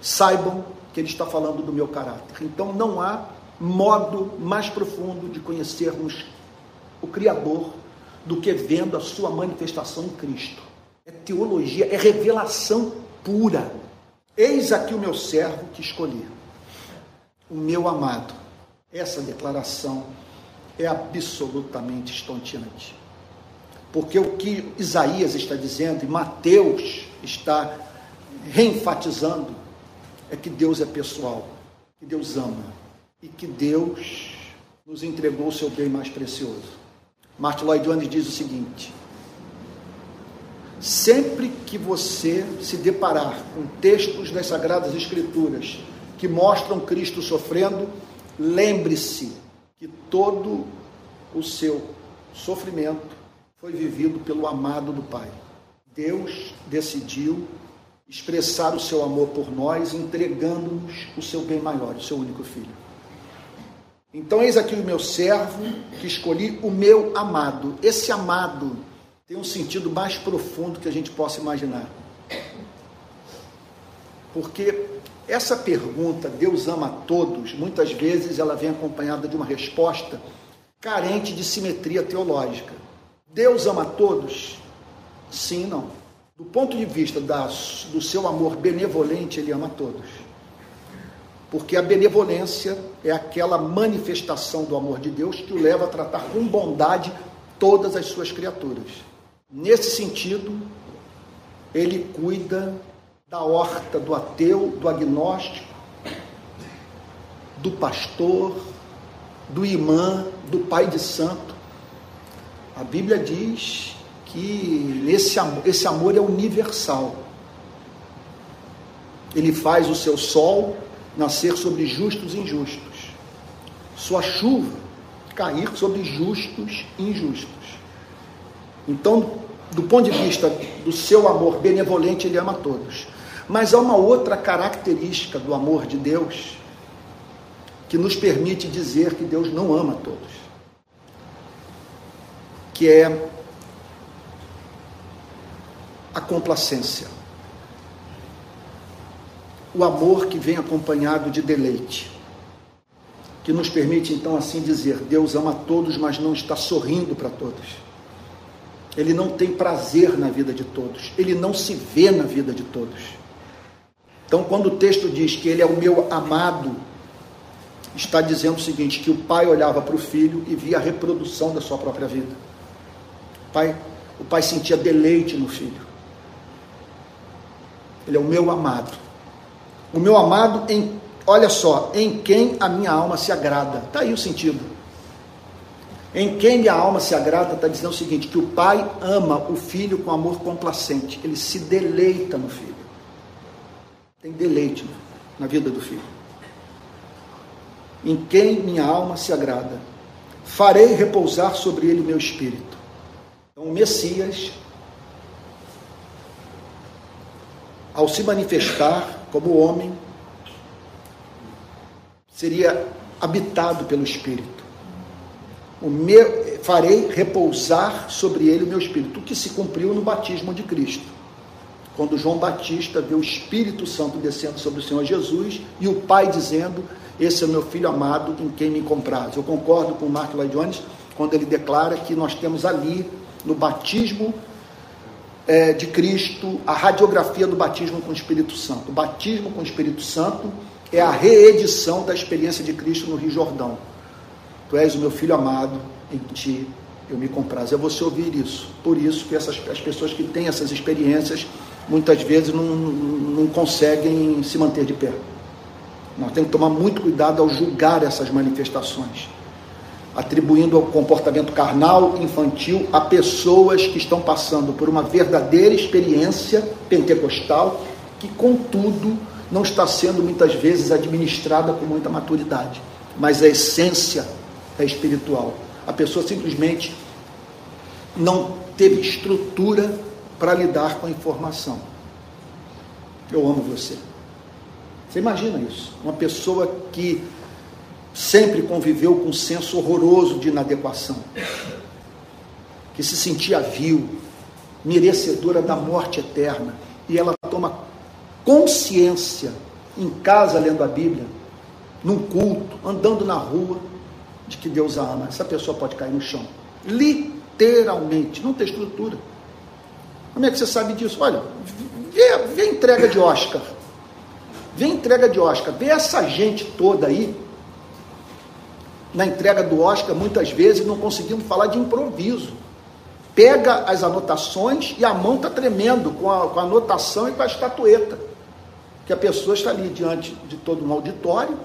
Saibam que ele está falando do meu caráter. Então não há modo mais profundo de conhecermos o Criador do que vendo a sua manifestação em Cristo. É teologia, é revelação pura. Eis aqui o meu servo que escolhi o meu amado. Essa declaração é absolutamente estonteante. Porque o que Isaías está dizendo e Mateus está reenfatizando é que Deus é pessoal, que Deus ama e que Deus nos entregou o seu bem mais precioso. Martin Lloyd Jones diz o seguinte: sempre que você se deparar com textos das Sagradas Escrituras que mostram Cristo sofrendo, lembre-se que todo o seu sofrimento foi vivido pelo amado do Pai. Deus decidiu expressar o seu amor por nós, entregando-nos o seu bem maior, o seu único filho. Então, eis aqui o meu servo, que escolhi o meu amado. Esse amado tem um sentido mais profundo que a gente possa imaginar. Porque essa pergunta, Deus ama a todos, muitas vezes ela vem acompanhada de uma resposta carente de simetria teológica. Deus ama a todos? Sim não. Do ponto de vista da, do seu amor benevolente, ele ama todos. Porque a benevolência é aquela manifestação do amor de Deus que o leva a tratar com bondade todas as suas criaturas. Nesse sentido, ele cuida da horta do ateu, do agnóstico, do pastor, do imã, do pai de santo. A Bíblia diz que esse amor, esse amor é universal. Ele faz o seu sol nascer sobre justos e injustos, sua chuva cair sobre justos e injustos. Então, do ponto de vista do seu amor benevolente, ele ama todos. Mas há uma outra característica do amor de Deus que nos permite dizer que Deus não ama todos. Que é a complacência. O amor que vem acompanhado de deleite. Que nos permite então assim dizer: Deus ama todos, mas não está sorrindo para todos. Ele não tem prazer na vida de todos. Ele não se vê na vida de todos. Então, quando o texto diz que ele é o meu amado, está dizendo o seguinte: que o pai olhava para o filho e via a reprodução da sua própria vida. O pai, o pai sentia deleite no filho. Ele é o meu amado. O meu amado, em, olha só, em quem a minha alma se agrada. Está aí o sentido. Em quem minha alma se agrada, está dizendo o seguinte: que o pai ama o filho com amor complacente. Ele se deleita no filho. Tem deleite na vida do filho. Em quem minha alma se agrada. Farei repousar sobre ele o meu espírito. Então, o Messias ao se manifestar como homem, seria habitado pelo Espírito. O meu, farei repousar sobre ele o meu Espírito, o que se cumpriu no batismo de Cristo. Quando João Batista vê o Espírito Santo descendo sobre o Senhor Jesus e o Pai dizendo: Esse é o meu filho amado em quem me compraz. Eu concordo com o Mark Lloyd Jones quando ele declara que nós temos ali no batismo é, de Cristo, a radiografia do batismo com o Espírito Santo. O batismo com o Espírito Santo é a reedição da experiência de Cristo no Rio Jordão. Tu és o meu filho amado, em ti eu me comprazo. É você ouvir isso. Por isso que essas, as pessoas que têm essas experiências muitas vezes não, não conseguem se manter de pé. Nós temos que tomar muito cuidado ao julgar essas manifestações atribuindo o comportamento carnal, infantil, a pessoas que estão passando por uma verdadeira experiência pentecostal, que, contudo, não está sendo muitas vezes administrada com muita maturidade. Mas a essência é espiritual. A pessoa simplesmente não teve estrutura para lidar com a informação. Eu amo você. Você imagina isso? Uma pessoa que sempre conviveu com um senso horroroso de inadequação, que se sentia vil, merecedora da morte eterna, e ela toma consciência em casa lendo a Bíblia, num culto, andando na rua, de que Deus a ama. Essa pessoa pode cair no chão. Literalmente, não tem estrutura. Como é que você sabe disso? Olha, vê, vê entrega de Oscar. Vê a entrega de Oscar. Vê essa gente toda aí na entrega do Oscar, muitas vezes não conseguimos falar de improviso. Pega as anotações e a mão está tremendo com a, com a anotação e com a estatueta. Que a pessoa está ali diante de todo um auditório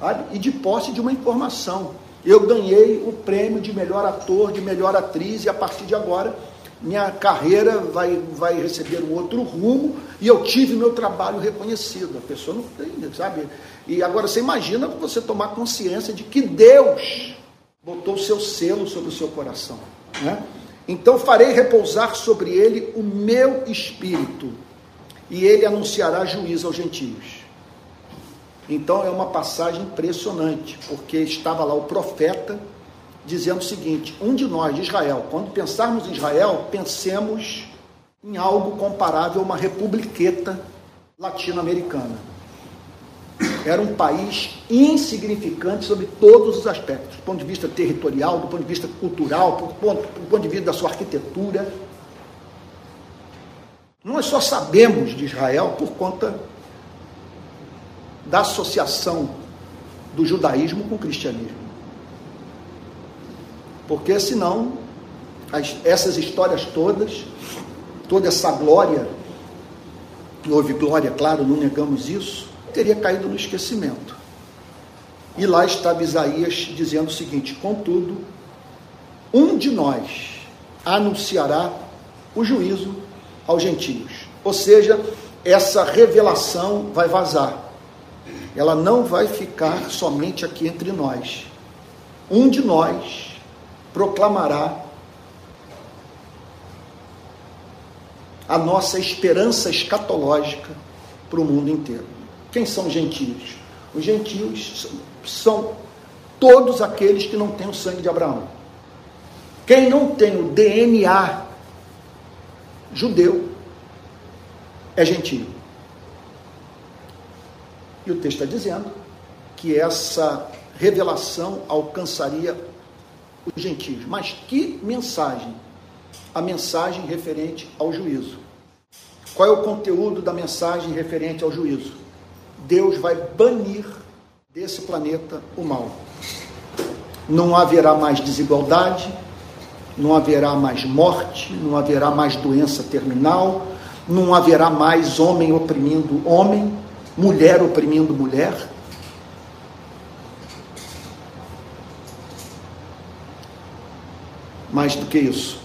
sabe? e de posse de uma informação. Eu ganhei o prêmio de melhor ator, de melhor atriz, e a partir de agora minha carreira vai, vai receber um outro rumo e eu tive meu trabalho reconhecido. A pessoa não tem, sabe? E agora você imagina você tomar consciência de que Deus botou o seu selo sobre o seu coração. Né? Então farei repousar sobre ele o meu espírito, e ele anunciará juízo aos gentios. Então é uma passagem impressionante, porque estava lá o profeta dizendo o seguinte: um de nós, de Israel, quando pensarmos em Israel, pensemos em algo comparável a uma republiqueta latino-americana. Era um país insignificante sobre todos os aspectos, do ponto de vista territorial, do ponto de vista cultural, do ponto, do ponto de vista da sua arquitetura. Nós só sabemos de Israel por conta da associação do judaísmo com o cristianismo. Porque senão, as, essas histórias todas, toda essa glória, houve glória, claro, não negamos isso, teria caído no esquecimento. E lá estava Isaías dizendo o seguinte: contudo, um de nós anunciará o juízo aos gentios. Ou seja, essa revelação vai vazar. Ela não vai ficar somente aqui entre nós. Um de nós proclamará a nossa esperança escatológica para o mundo inteiro. Quem são gentios? Os gentios são todos aqueles que não têm o sangue de Abraão. Quem não tem o DNA judeu é gentio. E o texto está dizendo que essa revelação alcançaria os gentios. Mas que mensagem? A mensagem referente ao juízo. Qual é o conteúdo da mensagem referente ao juízo? Deus vai banir desse planeta o mal. Não haverá mais desigualdade, não haverá mais morte, não haverá mais doença terminal, não haverá mais homem oprimindo homem, mulher oprimindo mulher. Mais do que isso.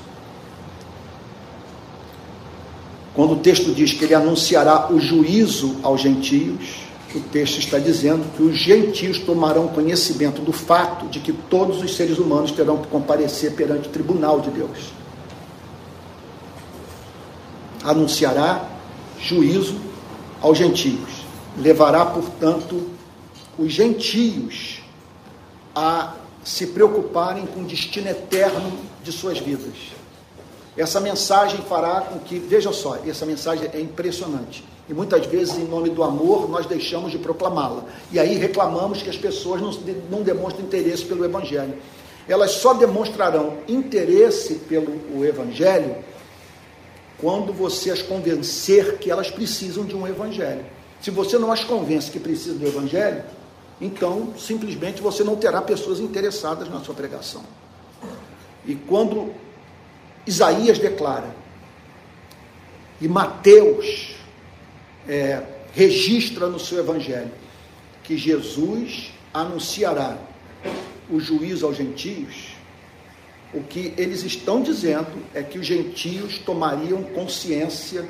Quando o texto diz que ele anunciará o juízo aos gentios, o texto está dizendo que os gentios tomarão conhecimento do fato de que todos os seres humanos terão que comparecer perante o tribunal de Deus. Anunciará juízo aos gentios. Levará, portanto, os gentios a se preocuparem com o destino eterno de suas vidas. Essa mensagem fará com que, veja só, essa mensagem é impressionante. E muitas vezes, em nome do amor, nós deixamos de proclamá-la. E aí reclamamos que as pessoas não, não demonstram interesse pelo Evangelho. Elas só demonstrarão interesse pelo Evangelho quando você as convencer que elas precisam de um Evangelho. Se você não as convence que precisam do Evangelho, então simplesmente você não terá pessoas interessadas na sua pregação. E quando Isaías declara, e Mateus é, registra no seu evangelho, que Jesus anunciará o juízo aos gentios, o que eles estão dizendo é que os gentios tomariam consciência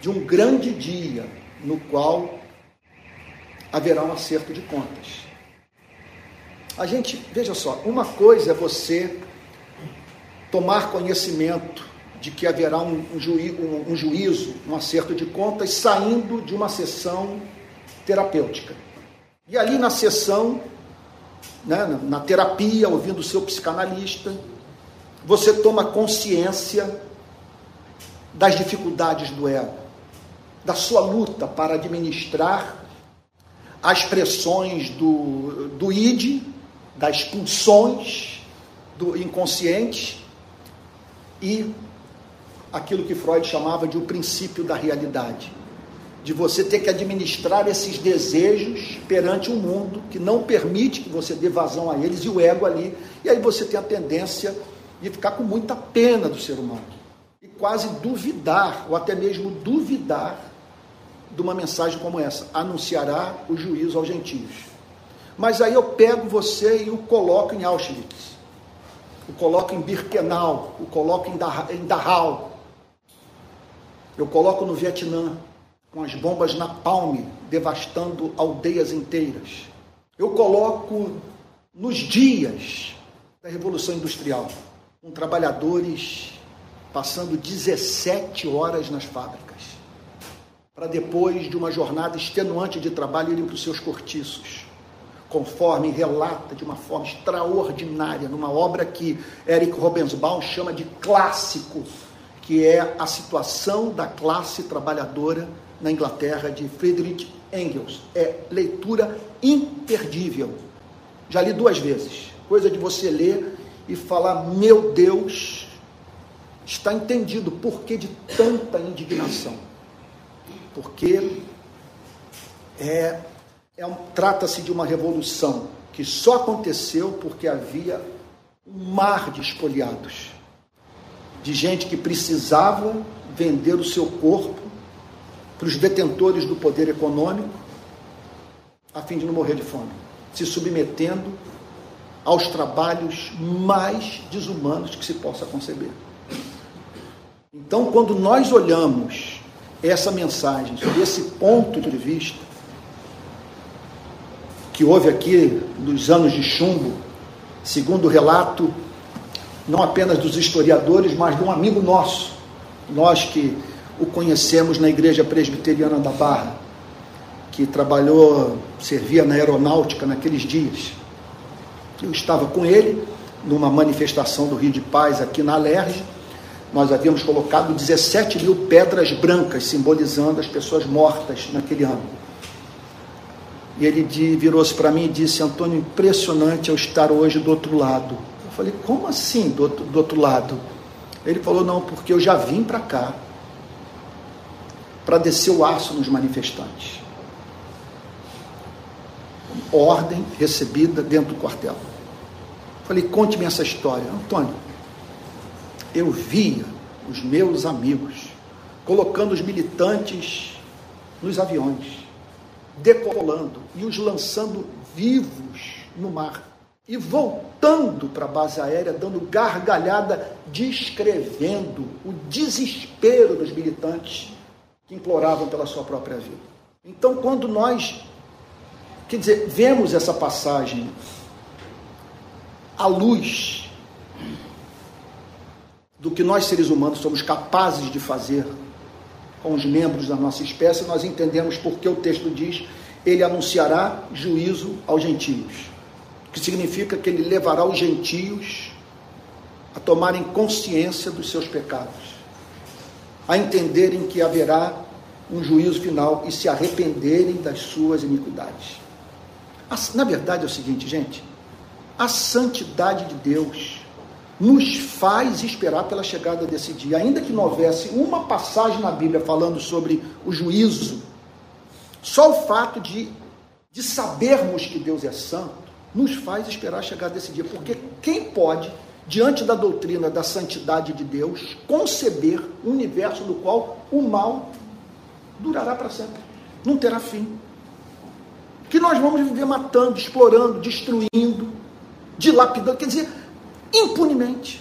de um grande dia no qual haverá um acerto de contas. A gente, veja só, uma coisa é você tomar conhecimento de que haverá um, um, juí, um, um juízo, um acerto de contas, saindo de uma sessão terapêutica. E ali na sessão, né, na terapia, ouvindo o seu psicanalista, você toma consciência das dificuldades do ego, da sua luta para administrar as pressões do, do id, das pulsões do inconsciente e aquilo que Freud chamava de o princípio da realidade. De você ter que administrar esses desejos perante um mundo que não permite que você dê vazão a eles e o ego ali. E aí você tem a tendência de ficar com muita pena do ser humano. E quase duvidar, ou até mesmo duvidar, de uma mensagem como essa: anunciará o juízo aos gentios. Mas aí eu pego você e o coloco em Auschwitz o coloco em Birkenau, o coloco em Dachau, eu coloco no Vietnã, com as bombas na palme, devastando aldeias inteiras. Eu coloco nos dias da Revolução Industrial, com trabalhadores passando 17 horas nas fábricas, para depois de uma jornada extenuante de trabalho irem para os seus cortiços conforme relata de uma forma extraordinária, numa obra que Eric Robensbaum chama de clássico, que é a situação da classe trabalhadora na Inglaterra de Friedrich Engels. É leitura imperdível. Já li duas vezes. Coisa de você ler e falar: meu Deus, está entendido o porquê de tanta indignação. Porque é é um, trata-se de uma revolução que só aconteceu porque havia um mar de espoliados, de gente que precisava vender o seu corpo para os detentores do poder econômico, a fim de não morrer de fome, se submetendo aos trabalhos mais desumanos que se possa conceber. Então, quando nós olhamos essa mensagem sob esse ponto de vista, que houve aqui nos anos de chumbo, segundo o relato não apenas dos historiadores, mas de um amigo nosso, nós que o conhecemos na Igreja Presbiteriana da Barra, que trabalhou, servia na aeronáutica naqueles dias. Eu estava com ele numa manifestação do Rio de Paz aqui na Alerj. Nós havíamos colocado 17 mil pedras brancas, simbolizando as pessoas mortas naquele ano. E ele virou-se para mim e disse: Antônio, impressionante eu estar hoje do outro lado. Eu falei: Como assim do outro, do outro lado? Ele falou: Não, porque eu já vim para cá para descer o aço nos manifestantes. Ordem recebida dentro do quartel. Falei: Conte-me essa história. Antônio, eu via os meus amigos colocando os militantes nos aviões decolando e os lançando vivos no mar. E voltando para a base aérea, dando gargalhada, descrevendo o desespero dos militantes que imploravam pela sua própria vida. Então, quando nós, quer dizer, vemos essa passagem à luz do que nós seres humanos somos capazes de fazer com os membros da nossa espécie, nós entendemos porque o texto diz: ele anunciará juízo aos gentios, que significa que ele levará os gentios a tomarem consciência dos seus pecados, a entenderem que haverá um juízo final e se arrependerem das suas iniquidades. Na verdade é o seguinte, gente, a santidade de Deus nos faz esperar pela chegada desse dia. Ainda que não houvesse uma passagem na Bíblia falando sobre o juízo, só o fato de, de sabermos que Deus é santo nos faz esperar a chegada desse dia. Porque quem pode, diante da doutrina da santidade de Deus, conceber um universo no qual o mal durará para sempre, não terá fim? Que nós vamos viver matando, explorando, destruindo, dilapidando. Quer dizer, impunemente,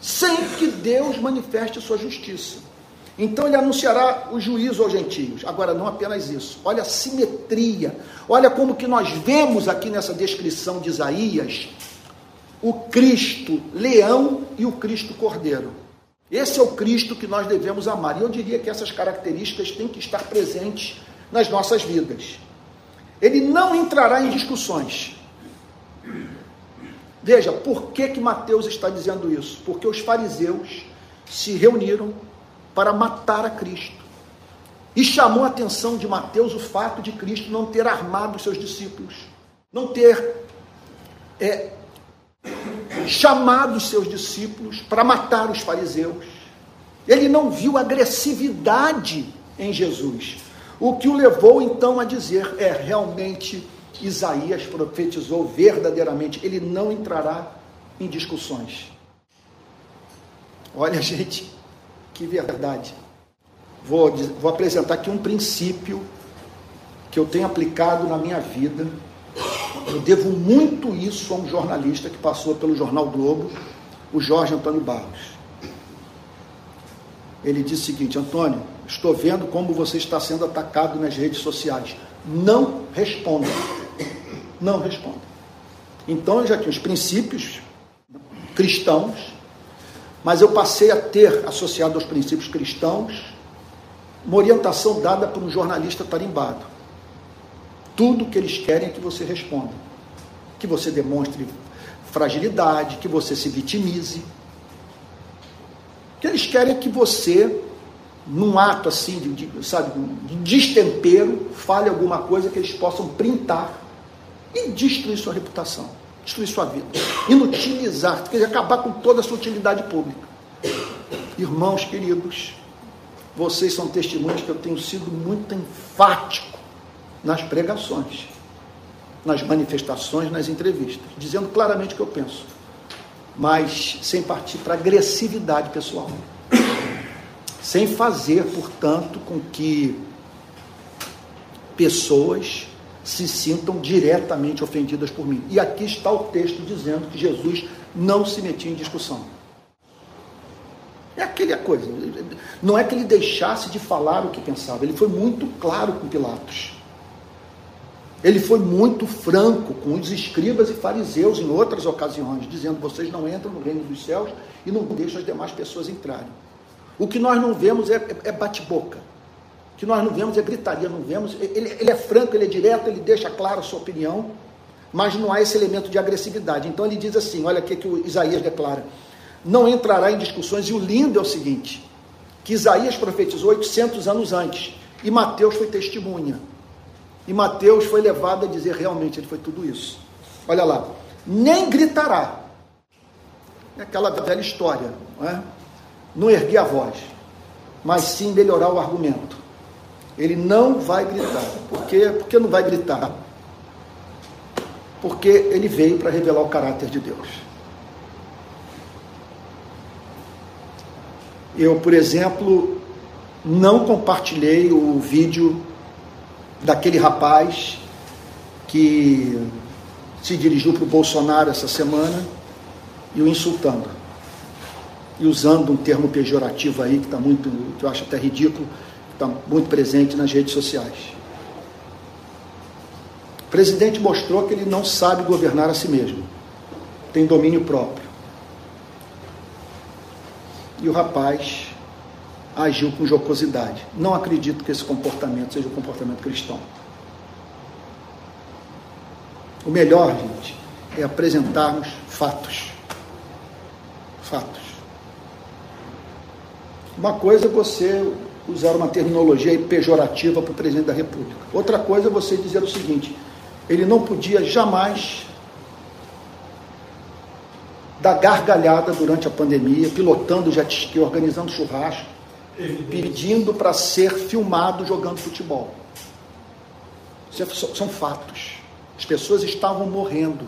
sem que Deus manifeste sua justiça. Então ele anunciará o juízo aos gentios. Agora, não apenas isso. Olha a simetria. Olha como que nós vemos aqui nessa descrição de Isaías o Cristo leão e o Cristo cordeiro. Esse é o Cristo que nós devemos amar. E eu diria que essas características têm que estar presentes nas nossas vidas. Ele não entrará em discussões. Veja, por que, que Mateus está dizendo isso? Porque os fariseus se reuniram para matar a Cristo. E chamou a atenção de Mateus o fato de Cristo não ter armado os seus discípulos, não ter é, chamado os seus discípulos para matar os fariseus. Ele não viu agressividade em Jesus. O que o levou então a dizer é realmente Isaías profetizou verdadeiramente, ele não entrará em discussões. Olha, gente, que verdade. Vou, vou apresentar aqui um princípio que eu tenho aplicado na minha vida. Eu devo muito isso a um jornalista que passou pelo Jornal Globo, o Jorge Antônio Barros. Ele disse o seguinte: Antônio, estou vendo como você está sendo atacado nas redes sociais. Não responda não responde. Então eu já tinha os princípios cristãos, mas eu passei a ter, associado aos princípios cristãos, uma orientação dada por um jornalista tarimbado. Tudo que eles querem é que você responda, que você demonstre fragilidade, que você se vitimize. Que eles querem é que você, num ato assim, de, de, sabe, de destempero, fale alguma coisa que eles possam printar e destruir sua reputação, destruir sua vida, inutilizar, quer dizer, acabar com toda a sua utilidade pública. Irmãos queridos, vocês são testemunhos que eu tenho sido muito enfático nas pregações, nas manifestações, nas entrevistas, dizendo claramente o que eu penso, mas sem partir para agressividade pessoal, sem fazer, portanto, com que pessoas se sintam diretamente ofendidas por mim. E aqui está o texto dizendo que Jesus não se metia em discussão. É aquela coisa. Não é que ele deixasse de falar o que pensava, ele foi muito claro com Pilatos. Ele foi muito franco com os escribas e fariseus em outras ocasiões, dizendo: vocês não entram no reino dos céus e não deixam as demais pessoas entrarem. O que nós não vemos é, é, é bate-boca. Que nós não vemos é gritaria, não vemos. Ele, ele é franco, ele é direto, ele deixa claro a sua opinião, mas não há esse elemento de agressividade. Então ele diz assim: olha o que, que o Isaías declara. Não entrará em discussões, e o lindo é o seguinte: que Isaías profetizou 800 anos antes, e Mateus foi testemunha. E Mateus foi levado a dizer realmente ele foi tudo isso. Olha lá, nem gritará. É aquela velha história, não, é? não erguer a voz, mas sim melhorar o argumento. Ele não vai gritar. Por quê? Por que não vai gritar? Porque ele veio para revelar o caráter de Deus. Eu, por exemplo, não compartilhei o vídeo daquele rapaz que se dirigiu para o Bolsonaro essa semana e o insultando. E usando um termo pejorativo aí que está muito, que eu acho até ridículo, está muito presente nas redes sociais. O presidente mostrou que ele não sabe governar a si mesmo, tem domínio próprio. E o rapaz agiu com jocosidade. Não acredito que esse comportamento seja o um comportamento cristão. O melhor, gente, é apresentarmos fatos. Fatos. Uma coisa é você usar uma terminologia pejorativa para o presidente da República. Outra coisa é você dizer o seguinte: ele não podia jamais dar gargalhada durante a pandemia, pilotando jet ski, organizando churrasco, pedindo para ser filmado jogando futebol. É, são fatos. As pessoas estavam morrendo.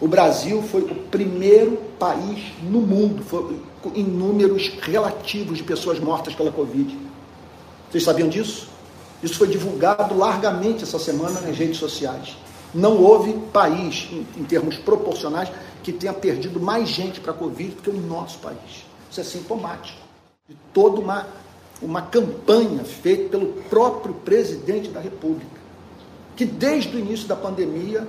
O Brasil foi o primeiro país no mundo, foi, em números relativos de pessoas mortas pela Covid. Vocês sabiam disso? Isso foi divulgado largamente essa semana nas redes sociais. Não houve país, em, em termos proporcionais, que tenha perdido mais gente para a Covid do que o nosso país. Isso é sintomático de toda uma, uma campanha feita pelo próprio presidente da República, que desde o início da pandemia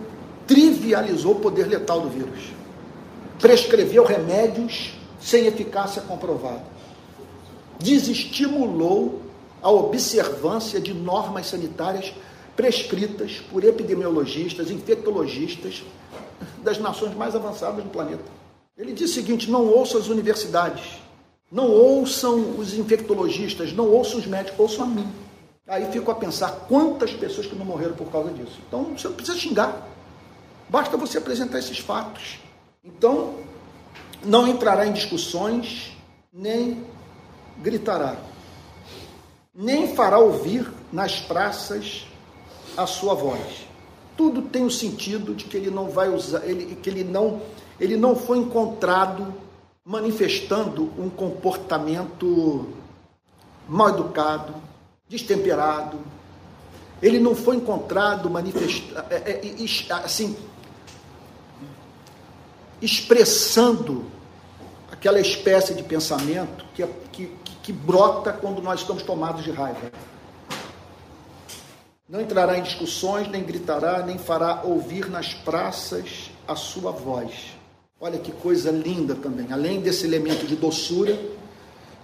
trivializou o poder letal do vírus, prescreveu remédios sem eficácia comprovada, desestimulou a observância de normas sanitárias prescritas por epidemiologistas, infectologistas das nações mais avançadas do planeta. Ele diz o seguinte: não ouça as universidades, não ouçam os infectologistas, não ouçam os médicos, ouçam a mim. Aí fico a pensar quantas pessoas que não morreram por causa disso. Então você não precisa xingar. Basta você apresentar esses fatos. Então, não entrará em discussões, nem gritará, nem fará ouvir nas praças a sua voz. Tudo tem o sentido de que ele não vai usar, ele, que ele não, ele não foi encontrado manifestando um comportamento mal educado, destemperado. Ele não foi encontrado manifestando, é, é, assim, expressando aquela espécie de pensamento que, que, que brota quando nós estamos tomados de raiva. Não entrará em discussões, nem gritará, nem fará ouvir nas praças a sua voz Olha que coisa linda também. Além desse elemento de doçura,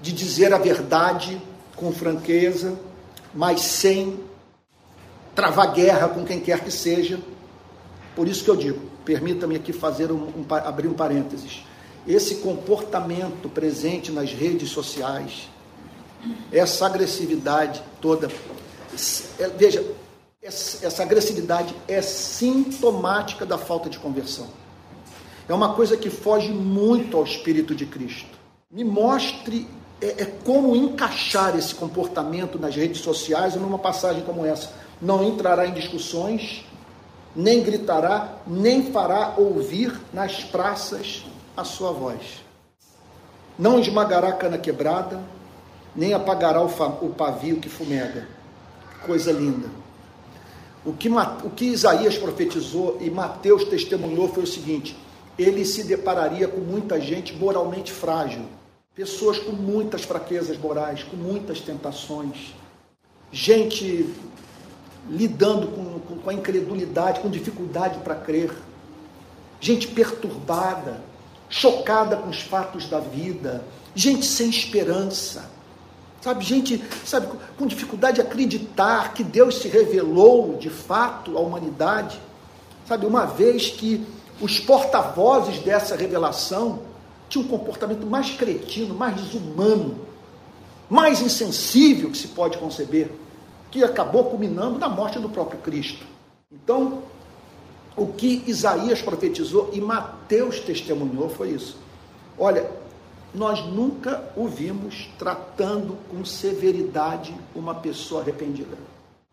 de dizer a verdade com franqueza, mas sem travar guerra com quem quer que seja. Por isso que eu digo, permita-me aqui fazer um, um, abrir um parênteses. Esse comportamento presente nas redes sociais, essa agressividade toda, é, veja, essa agressividade é sintomática da falta de conversão é uma coisa que foge muito ao Espírito de Cristo. Me mostre é, é como encaixar esse comportamento nas redes sociais numa passagem como essa. Não entrará em discussões, nem gritará, nem fará ouvir nas praças a sua voz. Não esmagará a cana quebrada, nem apagará o, pavio que fumega. Coisa linda. O que, o que Isaías profetizou e Mateus testemunhou foi o seguinte: ele se depararia com muita gente moralmente frágil, pessoas com muitas fraquezas morais, com muitas tentações, gente lidando com, com, com a incredulidade, com dificuldade para crer, gente perturbada, chocada com os fatos da vida, gente sem esperança, sabe, gente, sabe, com dificuldade de acreditar que Deus se revelou de fato à humanidade, sabe, uma vez que os porta-vozes dessa revelação tinham um comportamento mais cretino, mais desumano, mais insensível que se pode conceber, que acabou culminando na morte do próprio Cristo. Então, o que Isaías profetizou e Mateus testemunhou foi isso. Olha, nós nunca o vimos tratando com severidade uma pessoa arrependida,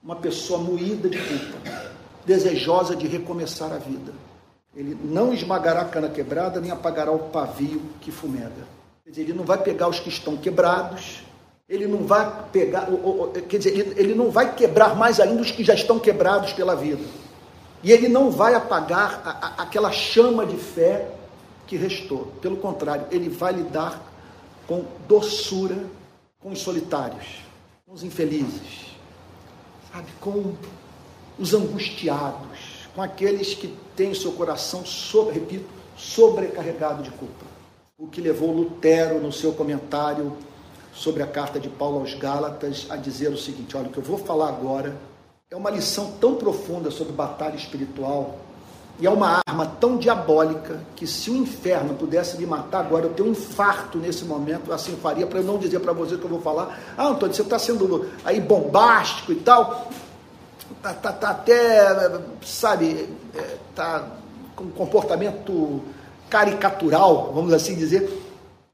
uma pessoa moída de culpa, desejosa de recomeçar a vida. Ele não esmagará a cana quebrada, nem apagará o pavio que fumega. Quer dizer, ele não vai pegar os que estão quebrados, ele não vai pegar, quer dizer, ele, não vai quebrar mais ainda os que já estão quebrados pela vida. E ele não vai apagar a, a, aquela chama de fé que restou. Pelo contrário, ele vai lidar com doçura com os solitários, com os infelizes, sabe, com os angustiados, com aqueles que têm seu coração, sobre, repito, sobrecarregado de culpa. O que levou Lutero, no seu comentário sobre a carta de Paulo aos Gálatas, a dizer o seguinte: olha, o que eu vou falar agora é uma lição tão profunda sobre batalha espiritual e é uma arma tão diabólica que se o inferno pudesse me matar agora, eu tenho um infarto nesse momento, assim faria, para eu não dizer para você que eu vou falar, ah, Antônio, você está sendo aí bombástico e tal, tá, tá, tá até, sabe, é, tá com um comportamento caricatural, vamos assim dizer.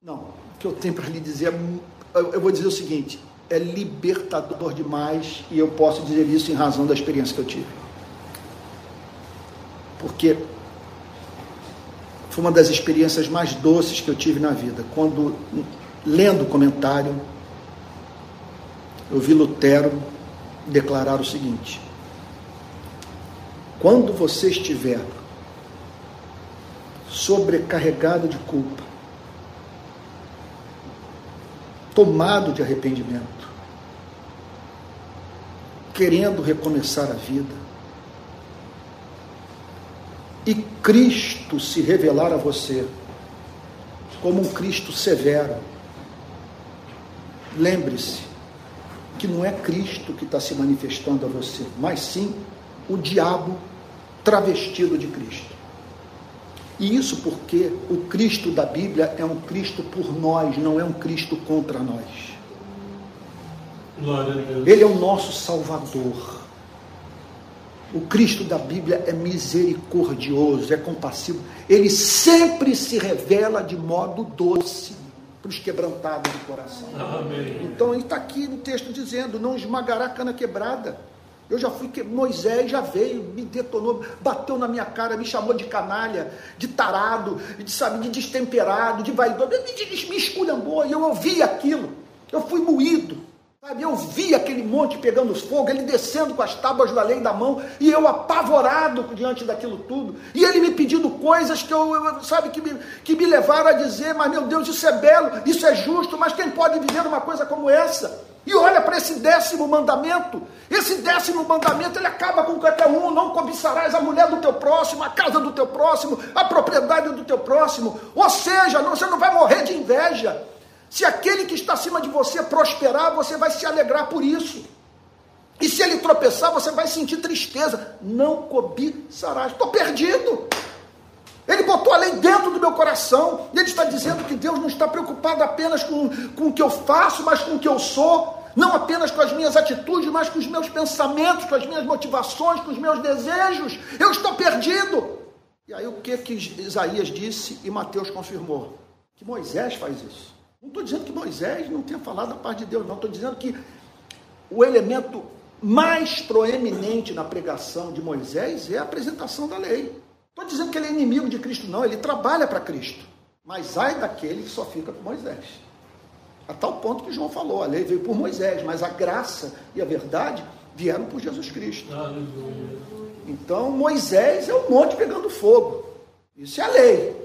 Não, o que eu tenho para lhe dizer, é eu vou dizer o seguinte, é libertador demais e eu posso dizer isso em razão da experiência que eu tive. Porque foi uma das experiências mais doces que eu tive na vida. Quando, lendo o comentário, eu vi Lutero declarar o seguinte: quando você estiver sobrecarregado de culpa, tomado de arrependimento, querendo recomeçar a vida, e Cristo se revelar a você como um Cristo severo, lembre-se que não é Cristo que está se manifestando a você, mas sim o diabo travestido de Cristo. E isso porque o Cristo da Bíblia é um Cristo por nós, não é um Cristo contra nós. Ele é o nosso Salvador. O Cristo da Bíblia é misericordioso, é compassivo. Ele sempre se revela de modo doce para os quebrantados de coração. Amém. Então ele está aqui no texto dizendo: não esmagará a cana quebrada. Eu já fui que Moisés já veio, me detonou, bateu na minha cara, me chamou de canalha, de tarado, de sabe, de destemperado, de vaidoso, me, me esculhambou e eu ouvi aquilo. Eu fui moído. Sabe, eu vi aquele monte pegando fogo, ele descendo com as tábuas da lei da mão, e eu apavorado diante daquilo tudo, e ele me pedindo coisas que eu, sabe, que me, que me levaram a dizer, mas meu Deus, isso é belo, isso é justo, mas quem pode viver uma coisa como essa? E olha para esse décimo mandamento. Esse décimo mandamento ele acaba com qualquer um. Não cobiçarás a mulher do teu próximo, a casa do teu próximo, a propriedade do teu próximo. Ou seja, você não vai morrer de inveja. Se aquele que está acima de você prosperar, você vai se alegrar por isso. E se ele tropeçar, você vai sentir tristeza. Não cobiçarás. Estou perdido. Ele botou a lei dentro do meu coração. Ele está dizendo que Deus não está preocupado apenas com, com o que eu faço, mas com o que eu sou. Não apenas com as minhas atitudes, mas com os meus pensamentos, com as minhas motivações, com os meus desejos. Eu estou perdido. E aí o que, que Isaías disse e Mateus confirmou? Que Moisés faz isso. Não estou dizendo que Moisés não tenha falado a parte de Deus, não. Estou dizendo que o elemento mais proeminente na pregação de Moisés é a apresentação da lei. Estou dizendo que ele é inimigo de Cristo, não, ele trabalha para Cristo. Mas ai daquele que só fica com Moisés. A tal ponto que João falou, a lei veio por Moisés, mas a graça e a verdade vieram por Jesus Cristo. Então Moisés é um monte pegando fogo. Isso é a lei.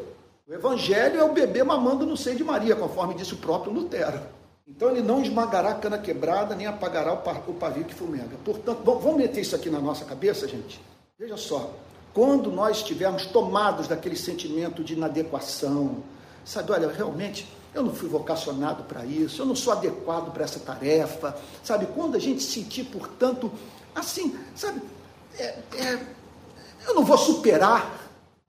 O evangelho é o bebê mamando no seio de Maria, conforme disse o próprio Lutero. Então ele não esmagará a cana quebrada, nem apagará o pavio que fumega. Portanto, vamos meter isso aqui na nossa cabeça, gente? Veja só, quando nós estivermos tomados daquele sentimento de inadequação, sabe, olha, realmente eu não fui vocacionado para isso, eu não sou adequado para essa tarefa, sabe? Quando a gente sentir, portanto, assim, sabe, é, é, eu não vou superar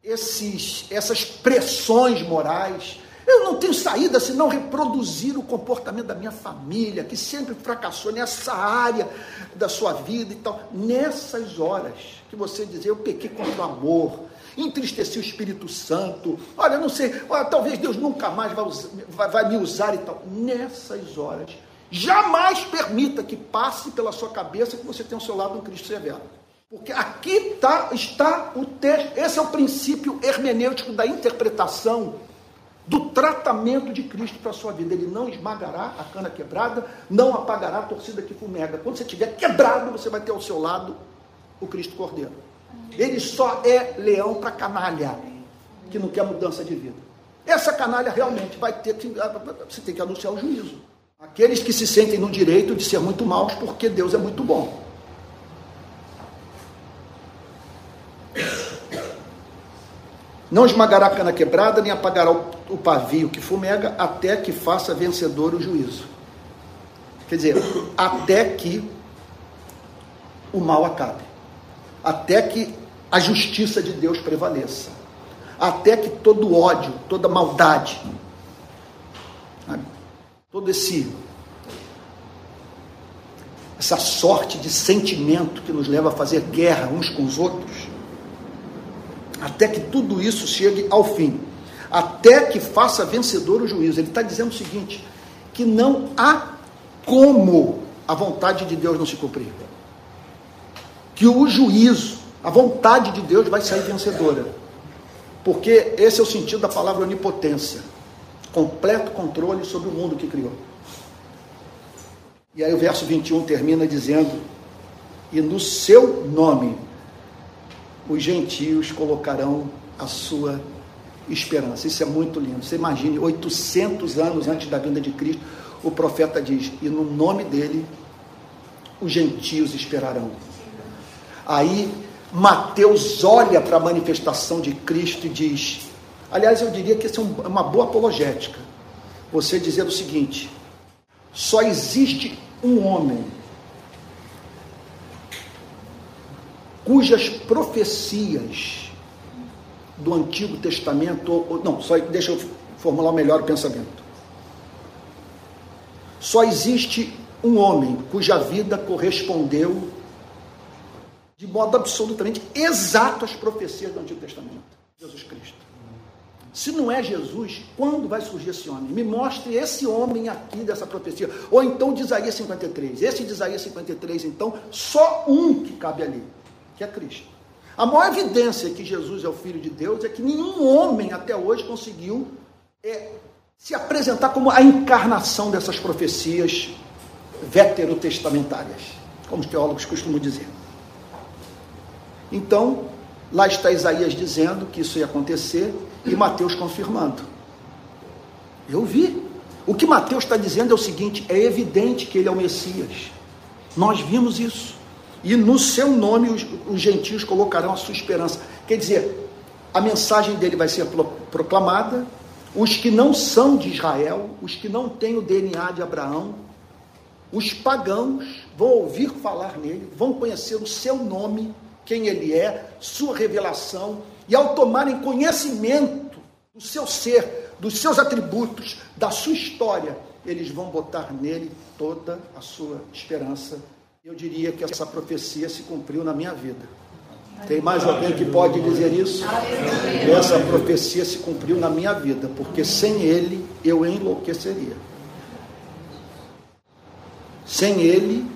esses, essas pressões morais, eu não tenho saída senão reproduzir o comportamento da minha família, que sempre fracassou nessa área da sua vida e tal. Nessas horas que você dizer, eu pequei contra o amor, entristeci o Espírito Santo, olha, não sei, olha, talvez Deus nunca mais vai, vai, vai me usar e tal. Nessas horas, jamais permita que passe pela sua cabeça que você tem ao seu lado um Cristo severo. Porque aqui tá, está o texto, esse é o princípio hermenêutico da interpretação do tratamento de Cristo para a sua vida. Ele não esmagará a cana quebrada, não apagará a torcida que fumega. Quando você estiver quebrado, você vai ter ao seu lado o Cristo Cordeiro. Ele só é leão para canalha, que não quer mudança de vida. Essa canalha realmente vai ter que. Você tem que anunciar o juízo. Aqueles que se sentem no direito de ser muito maus porque Deus é muito bom. Não esmagará a cana quebrada, nem apagará o pavio que fumega, até que faça vencedor o juízo. Quer dizer, até que o mal acabe. Até que a justiça de Deus prevaleça. Até que todo ódio, toda maldade, todo esse essa sorte de sentimento que nos leva a fazer guerra uns com os outros, até que tudo isso chegue ao fim, até que faça vencedor o juízo. Ele está dizendo o seguinte: que não há como a vontade de Deus não se cumprir. Que o juízo, a vontade de Deus vai sair vencedora. Porque esse é o sentido da palavra onipotência completo controle sobre o mundo que criou. E aí o verso 21 termina dizendo: E no seu nome os gentios colocarão a sua esperança. Isso é muito lindo. Você imagine, 800 anos antes da vinda de Cristo, o profeta diz: E no nome dele os gentios esperarão. Aí Mateus olha para a manifestação de Cristo e diz: Aliás, eu diria que isso é uma boa apologética. Você dizer o seguinte: só existe um homem cujas profecias do Antigo Testamento, não, só deixa eu formular melhor o pensamento. Só existe um homem cuja vida correspondeu de modo absolutamente exato às profecias do Antigo Testamento, Jesus Cristo. Se não é Jesus, quando vai surgir esse homem? Me mostre esse homem aqui dessa profecia. Ou então de Isaías 53. Esse de Isaías 53, então, só um que cabe ali que é Cristo. A maior evidência que Jesus é o Filho de Deus é que nenhum homem até hoje conseguiu é, se apresentar como a encarnação dessas profecias veterotestamentárias, como os teólogos costumam dizer. Então, lá está Isaías dizendo que isso ia acontecer e Mateus confirmando. Eu vi. O que Mateus está dizendo é o seguinte: é evidente que ele é o Messias. Nós vimos isso e no seu nome os, os gentios colocarão a sua esperança. Quer dizer, a mensagem dele vai ser proclamada, os que não são de Israel, os que não têm o DNA de Abraão, os pagãos vão ouvir falar nele, vão conhecer o seu nome, quem ele é, sua revelação, e ao tomarem conhecimento do seu ser, dos seus atributos, da sua história, eles vão botar nele toda a sua esperança eu diria que essa profecia se cumpriu na minha vida. Tem mais alguém que pode dizer isso? Essa profecia se cumpriu na minha vida, porque sem ele eu enlouqueceria. Sem ele,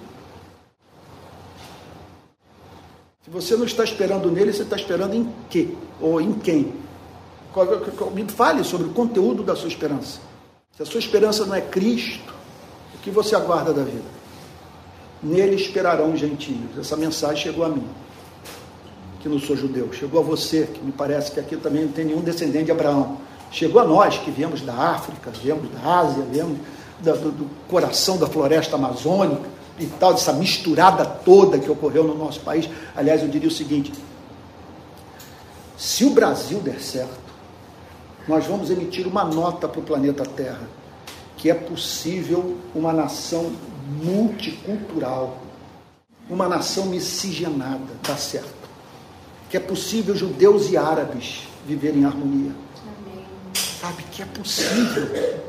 se você não está esperando nele, você está esperando em quê? Ou em quem? Me fale sobre o conteúdo da sua esperança. Se a sua esperança não é Cristo, o que você aguarda da vida? Nele esperarão os gentios. Essa mensagem chegou a mim, que não sou judeu. Chegou a você, que me parece que aqui também não tem nenhum descendente de Abraão. Chegou a nós, que viemos da África, viemos da Ásia, viemos do, do coração da floresta amazônica e tal, dessa misturada toda que ocorreu no nosso país. Aliás, eu diria o seguinte: Se o Brasil der certo, nós vamos emitir uma nota para o planeta Terra que é possível uma nação multicultural, uma nação miscigenada, tá certo. Que é possível judeus e árabes viverem em harmonia. Amém. Sabe que é possível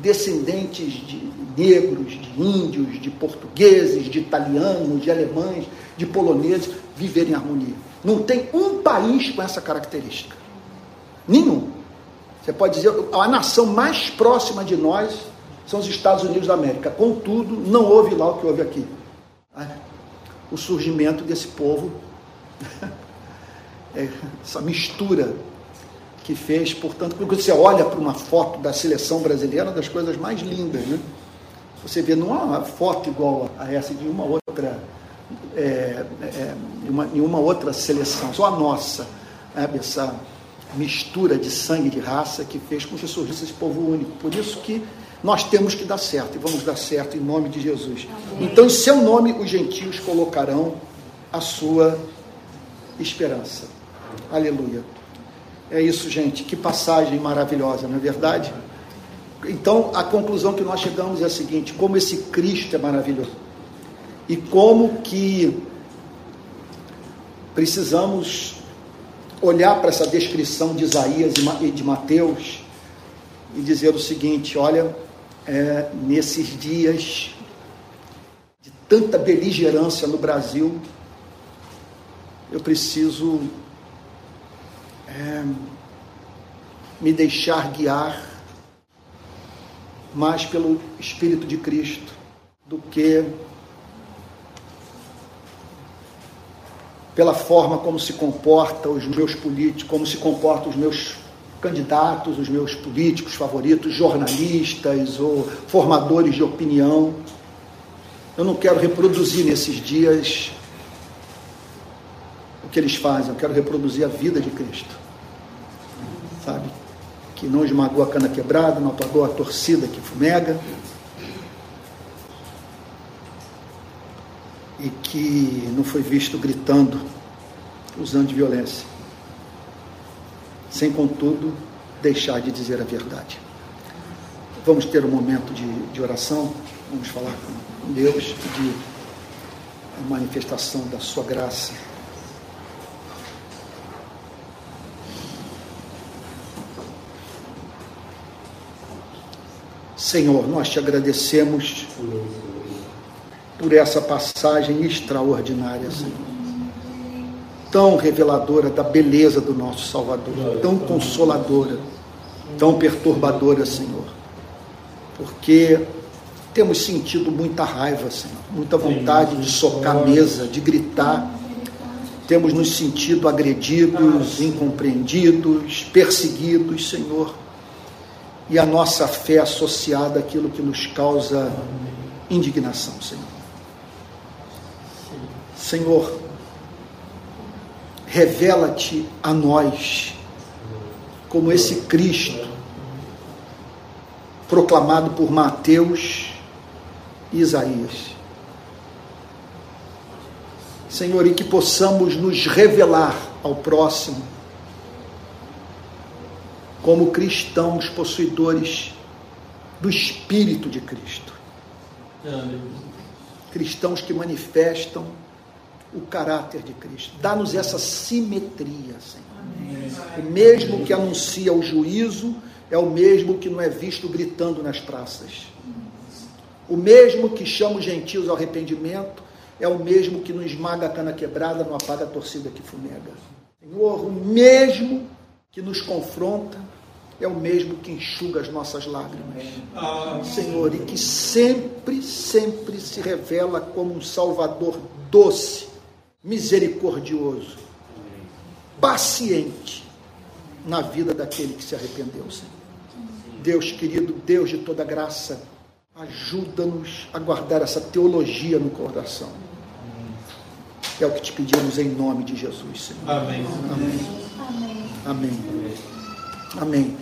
descendentes de negros, de índios, de portugueses, de italianos, de alemães, de poloneses viverem em harmonia. Não tem um país com essa característica. Nenhum. Você pode dizer, a nação mais próxima de nós são os Estados Unidos da América. Contudo, não houve lá o que houve aqui. O surgimento desse povo, é, essa mistura que fez, portanto, quando você olha para uma foto da seleção brasileira, das coisas mais lindas, né? Você vê, não há uma foto igual a essa de uma outra, é, é, uma, outra seleção, só a nossa, né? essa mistura de sangue de raça que fez com que surgisse esse povo único. Por isso que nós temos que dar certo e vamos dar certo em nome de Jesus. Amém. Então, em seu nome, os gentios colocarão a sua esperança. Aleluia. É isso, gente. Que passagem maravilhosa, não é verdade? Então, a conclusão que nós chegamos é a seguinte: como esse Cristo é maravilhoso e como que precisamos olhar para essa descrição de Isaías e de Mateus e dizer o seguinte: olha, é, nesses dias de tanta beligerância no Brasil, eu preciso é, me deixar guiar mais pelo Espírito de Cristo do que pela forma como se comporta os meus políticos, como se comportam os meus candidatos, os meus políticos favoritos, jornalistas ou formadores de opinião. Eu não quero reproduzir nesses dias o que eles fazem, eu quero reproduzir a vida de Cristo. Sabe? Que não esmagou a cana quebrada, não apagou a torcida que fumega, e que não foi visto gritando, usando de violência, sem contudo deixar de dizer a verdade. Vamos ter um momento de, de oração, vamos falar com Deus, pedir a manifestação da Sua graça. Senhor, nós te agradecemos por essa passagem extraordinária, Senhor. Tão reveladora da beleza do nosso Salvador, tão consoladora, tão perturbadora, Senhor. Porque temos sentido muita raiva, Senhor, muita vontade de socar a mesa, de gritar. Temos nos sentido agredidos, incompreendidos, perseguidos, Senhor. E a nossa fé associada àquilo que nos causa indignação, Senhor. Senhor, revela-te a nós como esse Cristo proclamado por Mateus e Isaías. Senhor, e que possamos nos revelar ao próximo como cristãos possuidores do Espírito de Cristo. Cristãos que manifestam o caráter de Cristo. Dá-nos essa simetria, Senhor. O mesmo que anuncia o juízo é o mesmo que não é visto gritando nas praças. O mesmo que chama os gentios ao arrependimento é o mesmo que não esmaga a cana quebrada, não apaga a torcida que fumega. Senhor, o mesmo que nos confronta é o mesmo que enxuga as nossas lágrimas. Senhor, e que sempre, sempre se revela como um Salvador doce, misericordioso, paciente na vida daquele que se arrependeu, Senhor. Deus querido, Deus de toda graça, ajuda-nos a guardar essa teologia no coração. É o que te pedimos em nome de Jesus, Senhor. Amém. Amém. Amém. Amém.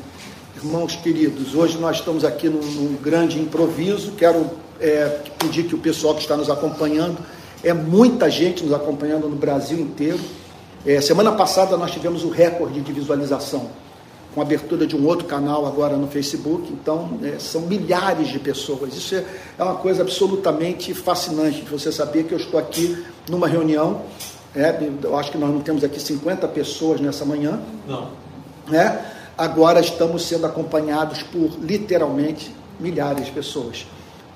Irmãos queridos, hoje nós estamos aqui num, grande improviso. Quero é, pedir que o pessoal que está nos acompanhando é muita gente nos acompanhando no Brasil inteiro. É, semana passada nós tivemos o recorde de visualização, com a abertura de um outro canal agora no Facebook, então é, são milhares de pessoas. Isso é, é, uma coisa absolutamente fascinante de você saber que eu estou aqui numa reunião, é, eu acho que nós não temos aqui 50 pessoas nessa manhã. Não. Né? Agora estamos sendo acompanhados por literalmente milhares de pessoas.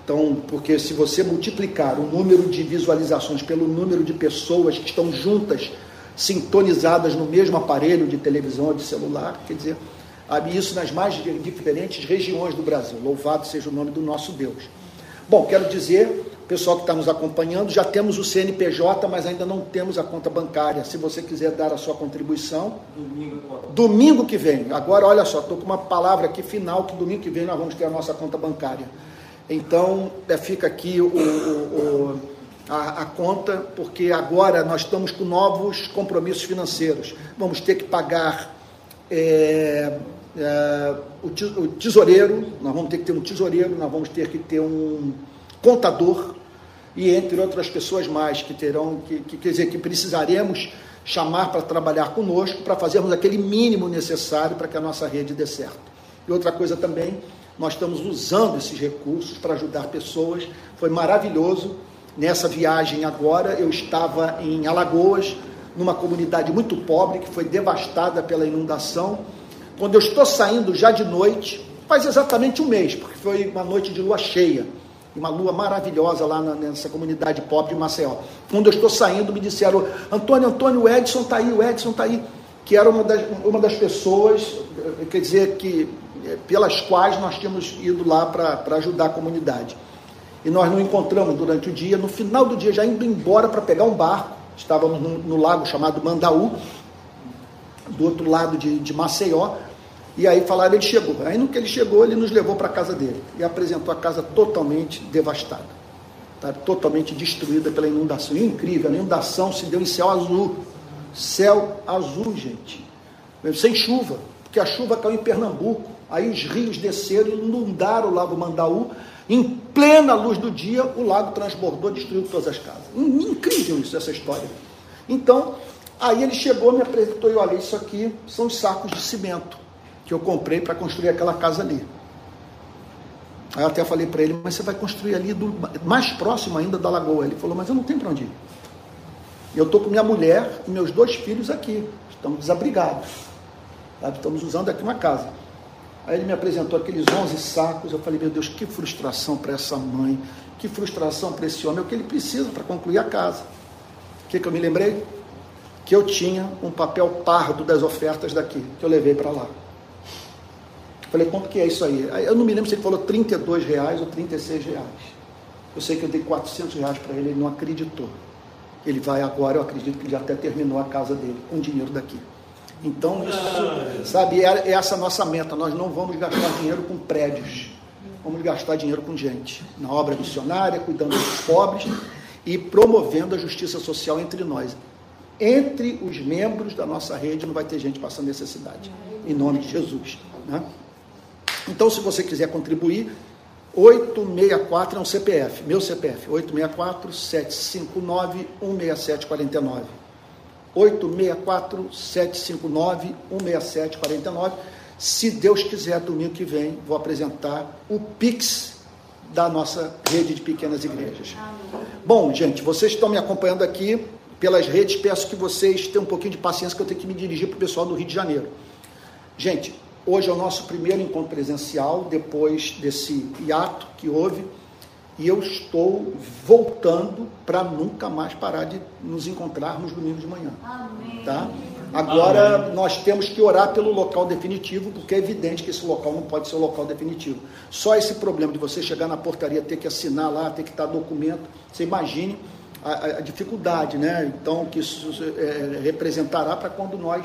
Então, porque se você multiplicar o número de visualizações pelo número de pessoas que estão juntas, sintonizadas no mesmo aparelho de televisão ou de celular, quer dizer, isso nas mais diferentes regiões do Brasil. Louvado seja o nome do nosso Deus. Bom, quero dizer, pessoal que está nos acompanhando, já temos o CNPJ, mas ainda não temos a conta bancária. Se você quiser dar a sua contribuição. Domingo, domingo que vem. Agora, olha só, estou com uma palavra aqui final que domingo que vem nós vamos ter a nossa conta bancária. Então, é, fica aqui o, o, o, a, a, conta, porque agora nós estamos com novos compromissos financeiros. Vamos ter que pagar é, é, o, tesoureiro, nós vamos ter que ter um tesoureiro, nós vamos ter que ter um contador e entre outras pessoas mais que terão, que, que quer dizer, que precisaremos chamar para trabalhar conosco, para fazermos aquele mínimo necessário para que a nossa rede dê certo. E outra coisa também nós estamos usando esses recursos para ajudar pessoas. Foi maravilhoso. Nessa viagem agora, eu estava em Alagoas, numa comunidade muito pobre que foi devastada pela inundação. Quando eu estou saindo já de noite, faz exatamente um mês, porque foi uma noite de lua cheia, uma lua maravilhosa lá nessa comunidade pobre de Maceió. Quando eu estou saindo, me disseram: Antônio, Antônio, o Edson está aí, o Edson está aí, que era uma das, uma das pessoas, quer dizer, que pelas quais nós tínhamos ido lá para ajudar a comunidade. E nós não encontramos durante o dia. No final do dia, já indo embora para pegar um barco, estávamos no, no, lago chamado Mandaú, do outro lado de, de Maceió. E aí falaram, ele chegou. Aí no que ele chegou, ele nos levou para a casa dele e apresentou a casa totalmente devastada, tá? totalmente destruída pela inundação. incrível, a inundação se deu em céu azul. Céu azul, gente. Sem chuva, porque a chuva caiu em Pernambuco. Aí os rios desceram e inundaram o lago Mandaú. Em plena luz do dia, o lago transbordou, destruiu todas as casas. Incrível isso, essa história. Então, aí ele chegou, me apresentou e olha, isso aqui são os sacos de cimento que eu comprei para construir aquela casa ali. Aí eu até falei para ele, mas você vai construir ali do, mais próximo ainda da lagoa. Ele falou, mas eu não tenho para onde ir. Eu estou com minha mulher e meus dois filhos aqui. Estamos desabrigados. Estamos usando aqui uma casa. Aí ele me apresentou aqueles 11 sacos. Eu falei, meu Deus, que frustração para essa mãe, que frustração para esse homem, é o que ele precisa para concluir a casa. O que, que eu me lembrei? Que eu tinha um papel pardo das ofertas daqui, que eu levei para lá. Falei, quanto que é isso aí? Eu não me lembro se ele falou 32 reais ou 36 reais. Eu sei que eu dei 400 reais para ele, ele não acreditou. Ele vai agora, eu acredito que ele até terminou a casa dele com dinheiro daqui. Então, isso, sabe, é, é essa nossa meta. Nós não vamos gastar dinheiro com prédios, vamos gastar dinheiro com gente, na obra missionária, cuidando dos pobres e promovendo a justiça social entre nós. Entre os membros da nossa rede não vai ter gente passando necessidade, em nome de Jesus. Né? Então, se você quiser contribuir, 864 é um CPF, meu CPF, 864 759 16749. 864-759-16749. Se Deus quiser, domingo que vem, vou apresentar o Pix da nossa rede de pequenas igrejas. Bom, gente, vocês estão me acompanhando aqui pelas redes, peço que vocês tenham um pouquinho de paciência, que eu tenho que me dirigir para o pessoal do Rio de Janeiro. Gente, hoje é o nosso primeiro encontro presencial, depois desse hiato que houve e eu estou voltando para nunca mais parar de nos encontrarmos domingo de manhã. Amém. Tá? Agora Amém. nós temos que orar pelo local definitivo, porque é evidente que esse local não pode ser o local definitivo. Só esse problema de você chegar na portaria, ter que assinar lá, ter que dar documento, você imagine a, a dificuldade, né? Então, que isso é, representará para quando nós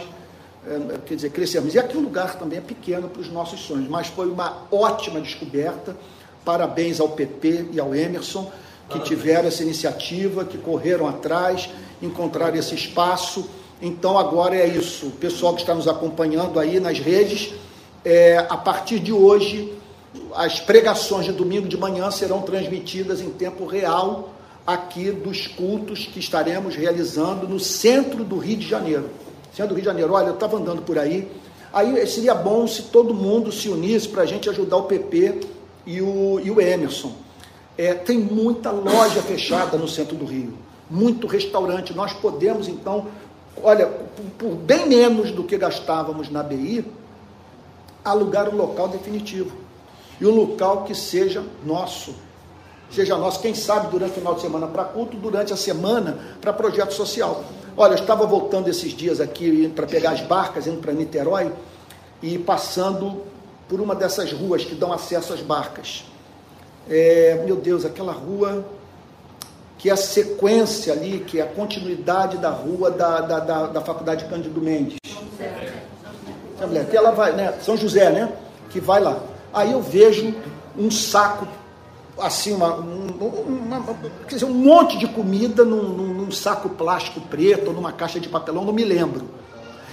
é, quer dizer, crescermos. E aqui o lugar também é pequeno para os nossos sonhos, mas foi uma ótima descoberta Parabéns ao PP e ao Emerson, que tiveram essa iniciativa, que correram atrás, encontraram esse espaço. Então agora é isso. O pessoal que está nos acompanhando aí nas redes, é, a partir de hoje, as pregações de domingo de manhã serão transmitidas em tempo real aqui dos cultos que estaremos realizando no centro do Rio de Janeiro. Centro do Rio de Janeiro, olha, eu estava andando por aí, aí seria bom se todo mundo se unisse para a gente ajudar o PP e o, e o Emerson. É, tem muita loja fechada no centro do Rio, muito restaurante. Nós podemos, então, olha, por, por bem menos do que gastávamos na BI, alugar um local definitivo. E um local que seja nosso. Seja nosso, quem sabe, durante o final de semana para culto, durante a semana para projeto social. Olha, eu estava voltando esses dias aqui para pegar as barcas, indo para Niterói, e passando por uma dessas ruas que dão acesso às barcas. É, meu Deus, aquela rua que é a sequência ali, que é a continuidade da rua da, da, da, da Faculdade Cândido Mendes. Que ela vai, né? São José, né? Que vai lá. Aí eu vejo um saco, assim, uma, uma, uma quer dizer, um monte de comida num, num, saco plástico preto ou numa caixa de papelão, não me lembro.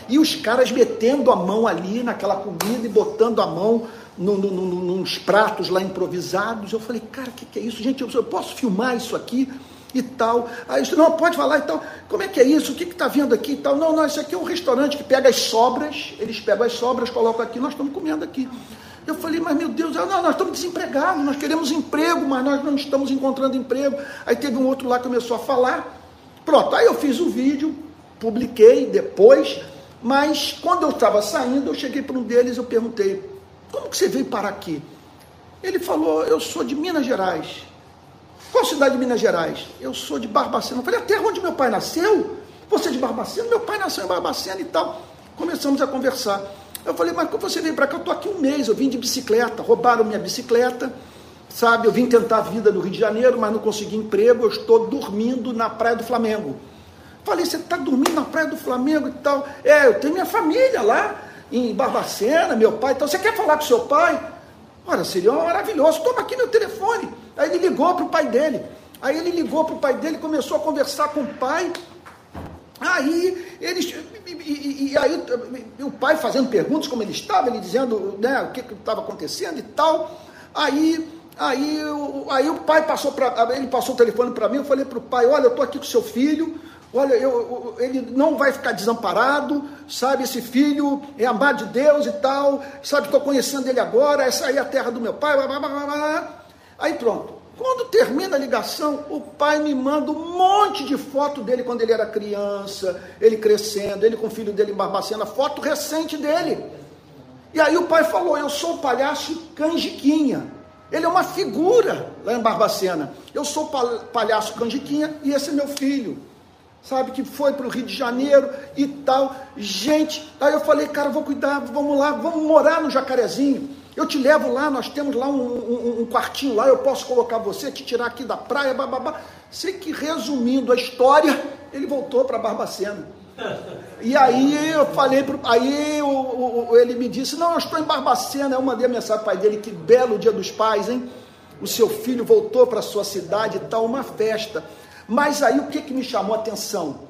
E os caras metendo a mão ali naquela comida e botando a mão no, no, no, nos pratos lá improvisados. Eu falei, cara, o que, que, é isso? Gente, eu, eu posso filmar isso aqui? e tal. Aí disse, não, pode falar e tal. Como é que é isso? O que está vendo aqui e tal? Não, não, isso aqui é um restaurante que pega as sobras, eles pegam as sobras, colocam aqui, nós estamos comendo aqui. Eu falei, mas meu Deus, não, nós estamos desempregados, nós queremos emprego, mas nós não estamos encontrando emprego. Aí teve um outro lá que começou a falar. Pronto, aí eu fiz o vídeo, publiquei depois, mas quando eu estava saindo, eu cheguei para um deles eu perguntei, como que você veio parar aqui? Ele falou, eu sou de Minas Gerais. Qual cidade de Minas Gerais? Eu sou de Barbacena. Eu falei, a terra onde meu pai nasceu? Você é de Barbacena? Meu pai nasceu em Barbacena e tal. Começamos a conversar. Eu falei, mas como você veio para cá? Eu estou aqui um mês, eu vim de bicicleta, roubaram minha bicicleta, sabe? Eu vim tentar a vida no Rio de Janeiro, mas não consegui emprego, eu estou dormindo na Praia do Flamengo. Falei, você está dormindo na Praia do Flamengo e tal? É, eu tenho minha família lá em Barbacena, meu pai e tal. Você quer falar com seu pai? Olha, seria maravilhoso, toma aqui meu telefone. Aí ele ligou para o pai dele. Aí ele ligou para o pai dele, começou a conversar com o pai. Aí eles. E, e, e, aí o pai fazendo perguntas como ele estava, ele dizendo né, o que estava acontecendo e tal. Aí, aí, aí o pai passou para. Ele passou o telefone para mim, eu falei para o pai, olha, eu estou aqui com seu filho. Olha, eu, ele não vai ficar desamparado, sabe? Esse filho é amado de Deus e tal, sabe? Estou conhecendo ele agora, essa aí é a terra do meu pai. Blá, blá, blá, Aí pronto. Quando termina a ligação, o pai me manda um monte de foto dele quando ele era criança, ele crescendo, ele com o filho dele em Barbacena, foto recente dele. E aí o pai falou: Eu sou o palhaço Canjiquinha. Ele é uma figura lá em Barbacena. Eu sou o palhaço Canjiquinha e esse é meu filho. Sabe, que foi para o Rio de Janeiro e tal. Gente, aí eu falei, cara, vou cuidar, vamos lá, vamos morar no Jacarezinho. Eu te levo lá, nós temos lá um, um, um, quartinho lá, eu posso colocar você, te tirar aqui da praia, bababá. Sei que resumindo a história, ele voltou para Barbacena. E aí eu falei, pro, aí ele me disse, não, eu estou em Barbacena. Eu mandei a mensagem para o pai dele, que belo dia dos pais, hein? O seu filho voltou para sua cidade e tal, uma festa. Mas aí o que, que me chamou a atenção?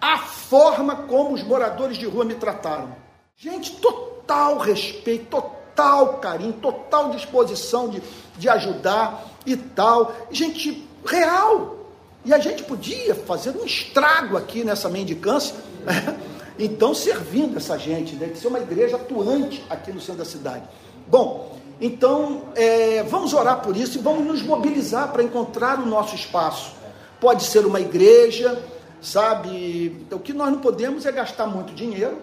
A forma como os moradores de rua me trataram. Gente, total respeito, total carinho, total disposição de, de ajudar e tal. Gente real. E a gente podia fazer um estrago aqui nessa mendicância. Né? Então, servindo essa gente, deve ser uma igreja atuante aqui no centro da cidade. Bom, então é, vamos orar por isso e vamos nos mobilizar para encontrar o nosso espaço. Pode ser uma igreja, sabe? O que nós não podemos é gastar muito dinheiro,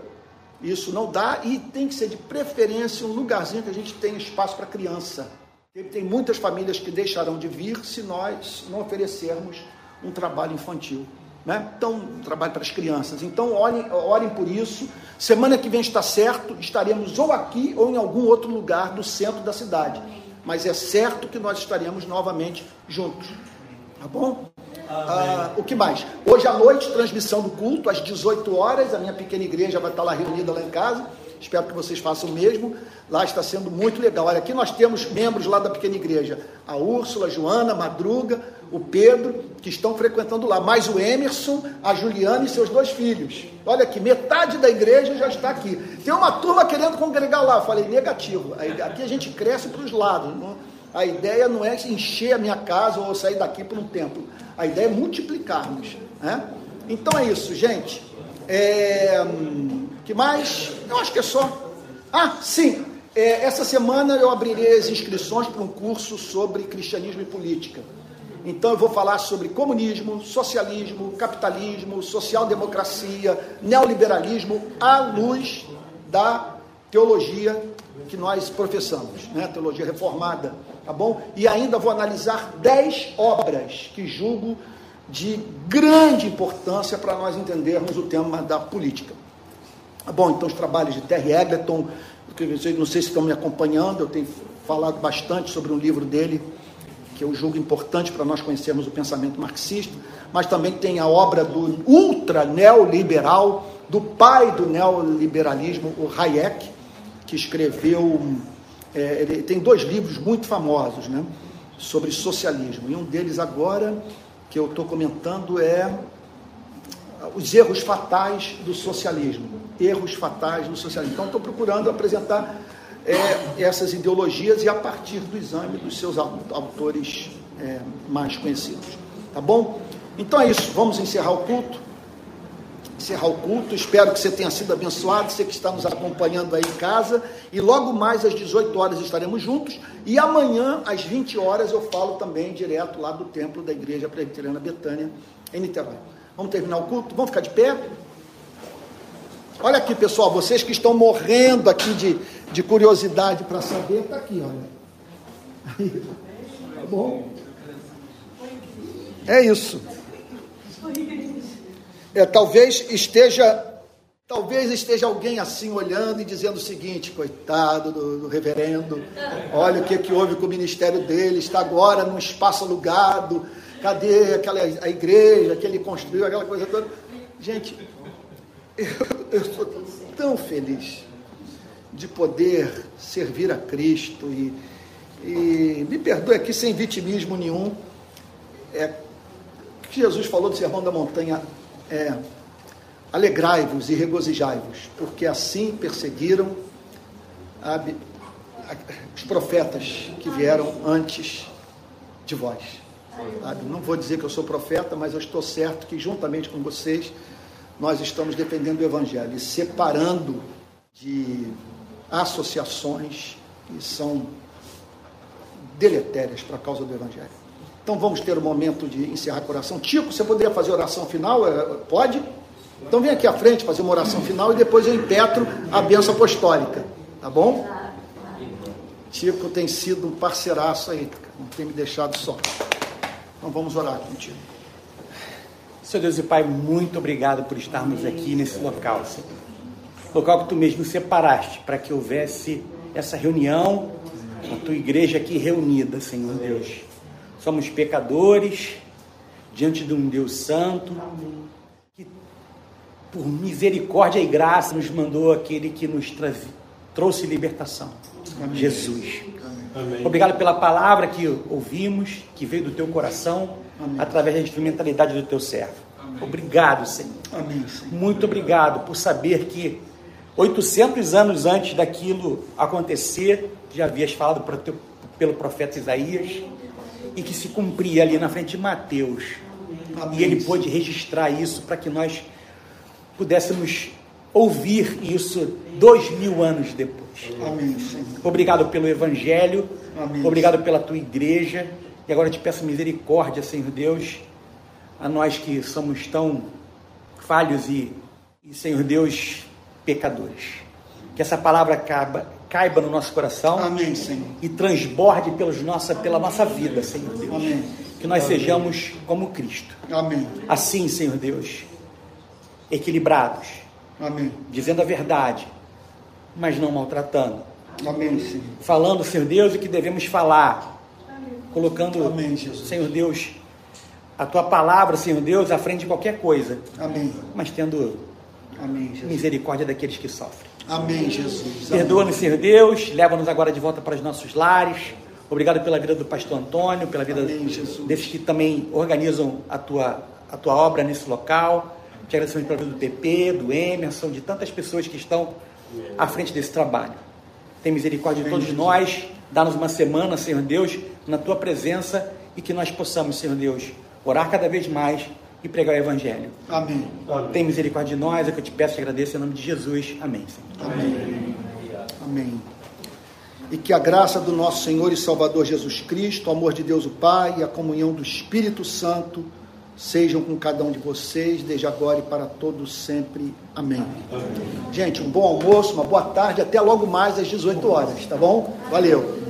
isso não dá e tem que ser de preferência um lugarzinho que a gente tenha espaço para criança. Tem muitas famílias que deixarão de vir se nós não oferecermos um trabalho infantil. Né? Então, um trabalho para as crianças. Então, orem, orem por isso. Semana que vem está certo, estaremos ou aqui ou em algum outro lugar do centro da cidade. Mas é certo que nós estaremos novamente juntos. Tá bom? Ah, o que mais? Hoje à noite, transmissão do culto, às 18 horas. A minha pequena igreja vai estar lá reunida lá em casa. Espero que vocês façam o mesmo. Lá está sendo muito legal. Olha, aqui nós temos membros lá da pequena igreja: a Úrsula, a Joana, a Madruga, o Pedro, que estão frequentando lá, mais o Emerson, a Juliana e seus dois filhos. Olha aqui, metade da igreja já está aqui. Tem uma turma querendo congregar lá. Eu falei, negativo. Aqui a gente cresce para os lados. Não, A ideia não é encher a minha casa ou sair daqui para um templo. A ideia é multiplicarmos. Né? Então é isso, gente. É, que mais? Eu acho que é só. Ah, sim. É, essa semana eu abrirei as inscrições para um curso sobre cristianismo e política. Então eu vou falar sobre comunismo, socialismo, capitalismo, social-democracia, neoliberalismo à luz da teologia que nós professamos, né? teologia reformada, tá bom? E ainda vou analisar dez obras que julgo de grande importância para nós entendermos o tema da política. Tá bom, então os trabalhos de Terry Egerton, não sei se estão me acompanhando, eu tenho falado bastante sobre um livro dele, que eu julgo importante para nós conhecermos o pensamento marxista, mas também tem a obra do ultra neoliberal, do pai do neoliberalismo, o Hayek, que escreveu, é, ele tem dois livros muito famosos, né, sobre socialismo, e um deles agora, que eu estou comentando, é os erros fatais do socialismo, erros fatais do socialismo. Então, estou procurando apresentar é, essas ideologias e a partir do exame dos seus autores é, mais conhecidos. Tá bom? Então é isso, vamos encerrar o culto. Encerrar o culto, espero que você tenha sido abençoado, você que está nos acompanhando aí em casa. E logo mais às 18 horas estaremos juntos. E amanhã, às 20 horas, eu falo também direto lá do templo da Igreja Presbiteriana Betânia, em Niterói. Vamos terminar o culto? Vamos ficar de pé? Olha aqui, pessoal, vocês que estão morrendo aqui de, de curiosidade para saber, está aqui, olha. Tá bom? É isso. É, talvez esteja Talvez esteja alguém assim olhando e dizendo o seguinte: coitado do, do, reverendo, olha o que, que houve com o ministério dele, está agora num espaço alugado, cadê aquela a igreja que ele construiu, aquela coisa toda. Gente, eu, sou tão feliz de poder servir a Cristo e, e me perdoe aqui sem vitimismo nenhum. É, que Jesus falou do Sermão da Montanha é alegrai-vos e regozijai-vos, porque assim perseguiram a, a, os profetas que vieram antes de vós. Sabe? Não vou dizer que eu sou profeta, mas eu estou certo que juntamente com vocês nós estamos defendendo o Evangelho e separando de associações que são deletérias para a causa do Evangelho. Então vamos ter o um momento de encerrar a oração. Tico, você poderia fazer oração final? É, pode? Então vem aqui à frente fazer uma oração final e depois eu impetro a benção apostólica. Tá bom? Tico tem sido um parceiraço aí, não tem me deixado só. Então vamos orar contigo. Senhor Deus e Pai, muito obrigado por estarmos aqui nesse local, Senhor. Local que tu mesmo separaste para que houvesse essa reunião, a tua igreja aqui reunida, Senhor Deus. Somos pecadores diante de um Deus santo que, por misericórdia e graça, nos mandou aquele que nos trouxe libertação, Amém. Jesus. Amém. Obrigado pela palavra que ouvimos, que veio do teu coração Amém. através da instrumentalidade do teu servo. Amém. Obrigado, Senhor. Amém, Senhor. Muito obrigado por saber que 800 anos antes daquilo acontecer, já havias falado teu, pelo profeta Isaías e que se cumpria ali na frente de Mateus. E ele pôde registrar isso para que nós pudéssemos ouvir isso dois mil anos depois. Amém. Obrigado pelo Evangelho, Amém. obrigado pela tua igreja e agora te peço misericórdia, Senhor Deus, a nós que somos tão falhos e, e Senhor Deus, pecadores. Que essa palavra caiba, caiba no nosso coração Amém, Senhor. e transborde pelos nossa, pela nossa vida, Senhor Deus. Amém. Que nós Amém. sejamos como Cristo. Amém. Assim, Senhor Deus, equilibrados. Amém. Dizendo a verdade, mas não maltratando. Amém, Senhor. Falando, Senhor Deus, o que devemos falar colocando, Amém, Senhor Deus, a tua palavra, Senhor Deus, à frente de qualquer coisa. Amém. Mas tendo Amém, misericórdia daqueles que sofrem. Amém, Jesus. Perdoa-nos, Senhor Deus, leva-nos agora de volta para os nossos lares. Obrigado pela vida do pastor Antônio, pela vida Amém, desses que também organizam a tua, a tua obra nesse local. Te agradecemos pela vida do PP, do Emerson, de tantas pessoas que estão à frente desse trabalho. Tem misericórdia de todos nós Dá-nos uma semana, Senhor Deus, na tua presença e que nós possamos, Senhor Deus, orar cada vez mais e pregar o Evangelho. Amém. Tem misericórdia de nós, é o que eu te peço e agradeço em nome de Jesus. Amém. Senhor. Amém. Amém. E que a graça do nosso Senhor e Salvador Jesus Cristo, o amor de Deus o Pai e a comunhão do Espírito Santo sejam com cada um de vocês, desde agora e para todos sempre. Amém. Amém. Gente, um bom almoço, uma boa tarde, até logo mais às 18 horas, tá bom? Valeu.